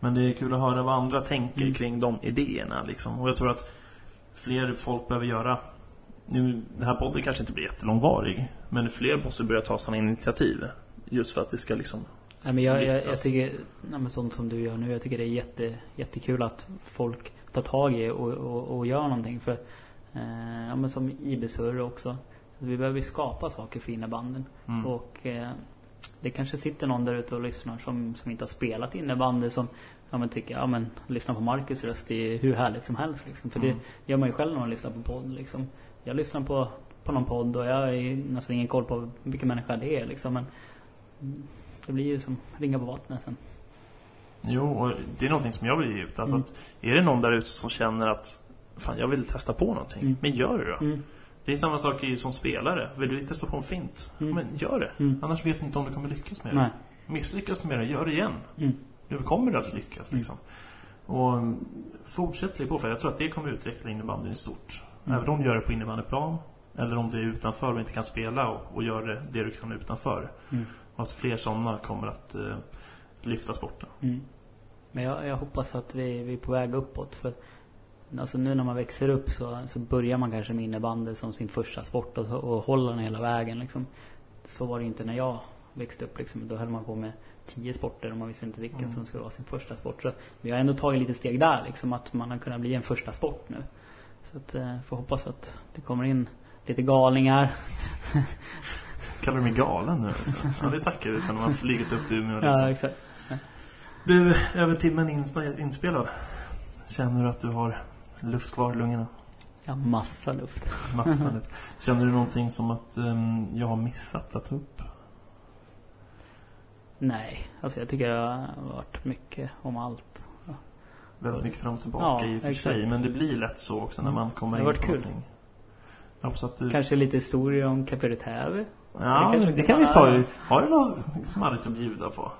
Men det är kul att höra vad andra tänker mm. kring de idéerna liksom. Och jag tror att fler folk behöver göra. Nu, den här podden kanske inte blir jättelångvarig Men fler måste börja ta sådana initiativ Just för att det ska liksom Nej, men jag, jag, jag tycker nej, men sånt som du gör nu Jag tycker det är jätte, jättekul att folk tar tag i och, och, och gör någonting för eh, Ja men som IB-surr också. Vi behöver skapa saker för innebanden mm. Och eh, Det kanske sitter någon där ute och lyssnar som, som inte har spelat innebandy som ja, men tycker, ja men lyssna på Marcus röst är hur härligt som helst liksom. För mm. det gör man ju själv när man lyssnar på podd liksom. Jag lyssnar på, på någon podd och jag har nästan ingen koll på vilken människa det är liksom. Men det blir ju som ringa på vattnet sen. Jo, och det är någonting som jag vill ge ut. Alltså mm. att, är det någon där ute som känner att Fan, jag vill testa på någonting. Mm. Men gör det då. Mm. Det är samma sak som spelare. Vill du testa på en fint? Mm. Men gör det. Mm. Annars vet du inte om du kommer lyckas med det. Nej. Misslyckas du med det, gör det igen. Mm. Du kommer att lyckas liksom. Och fortsätt på för jag tror att det kommer utveckla innebandyn i stort. Mm. Även om du gör det på innebandyplan eller om det är utanför och inte kan spela och, och gör det, det du kan utanför. Mm. Och att fler sådana kommer att eh, lyfta sporten. Mm. Men jag, jag hoppas att vi, vi är på väg uppåt. För alltså nu när man växer upp så, så börjar man kanske med innebandy som sin första sport och, och håller den hela vägen. Liksom. Så var det inte när jag växte upp. Liksom. Då höll man på med tio sporter och man visste inte vilken Mm. som skulle vara sin första sport. Så vi har ändå tagit lite steg där liksom. Att man har kunnat bli en första sport nu. Så att, eh, får hoppas att det kommer in lite galningar. [laughs] Kallar du mig galen nu? Alltså? Ja, det tackar vi för när man flugit upp till Umeå. Ja, Liksom. exakt. Du, över timmen inspelad. Känner du att du har luft kvar i lungorna? Ja, massa luft. Massa [laughs] luft. Känner du någonting som att ehm, jag har missat att ta upp? Nej, alltså jag tycker det har varit mycket om allt. Väldigt mycket fram och tillbaka Ja, i och för exakt. sig. Men det blir lätt så också när man kommer in på varit kul. någonting. Jag hoppas att du... Kanske lite historier om Capere Täby. Ja, det det, kan vi ta. Har du något smarrigt att bjuda på?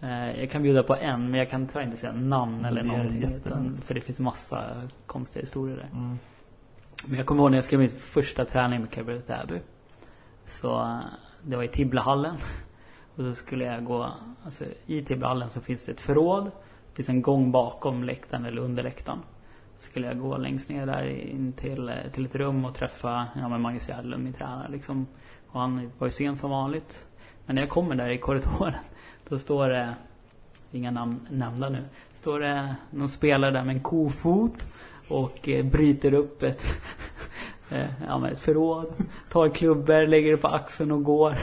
Eh, Jag kan bjuda på en, men jag kan tyvärr inte säga namn eller någonting. Utan, för det finns massa konstiga historier där. Mm. Men jag kommer ihåg när jag skrev min första träning med Capere Täby. Så eh, det var i Tibblahallen. Och så skulle jag gå, alltså i Tibblahallen så finns det ett förråd. Det finns en gång bakom läktaren eller under läktaren. Så skulle jag gå längst ner där in till, till ett rum och träffa ja, men Magnus Gärlund, min tränare liksom. Och han var ju sen som vanligt. Men när jag kommer där i korridoren [laughs] då står det, inga namn nämnda nu, står det någon spelare där med en kofot och eh, bryter upp ett, [laughs] eh, ja, men ett förråd, tar klubbor, lägger det på axeln och går.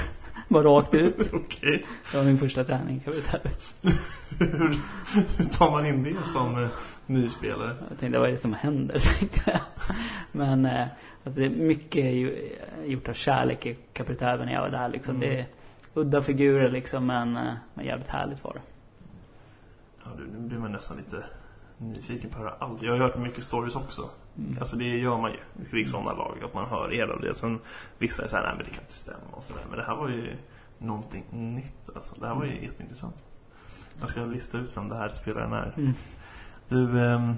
Bara rakt ut. [laughs] Okej. Det var min första träning, kan vi säga. hur, tar man in det som eh, ny spelare? Jag tänkte, vad är det som händer? [laughs] jag. Men eh, alltså, det är mycket ju, gjort av kärlek i Capritäven när jag var där liksom. Mm. Det är udda figurer liksom, men, eh, men jävligt härligt var det. Ja, du, nu blir man nästan lite nyfiken på att höra allt. Jag har hört mycket stories också. Mm. Alltså det gör man ju kring sådana lag, att man hör hela det. Sen vissa är såhär, nej men det kan inte stämma och sådär. Men det här var ju någonting nytt alltså. Det här var ju Mm. jätteintressant. Jag ska lista ut vem det här spelaren är. Mm. Du, ehm,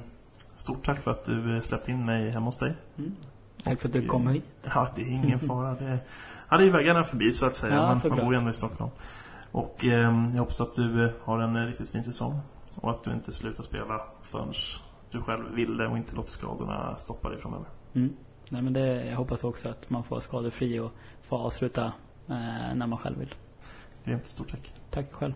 stort tack för att du eh, släppte in mig hemma hos dig. Mm. Tack för att du Och, kom eh, hit. [laughs] Ja, det är ingen fara. Det, ja, det är vägarna förbi så att säga. Ja, man, man bor ju ändå i Stockholm. Och ehm, jag hoppas att du eh, har en eh, riktigt fin säsong. Och att du inte slutar spela förrän du själv vill det och inte låter skadorna stoppa dig framöver. Mm. Nej, men det, jag hoppas också att man får vara skadefri och få avsluta eh, när man själv vill. Grymt, stort tack. Tack själv.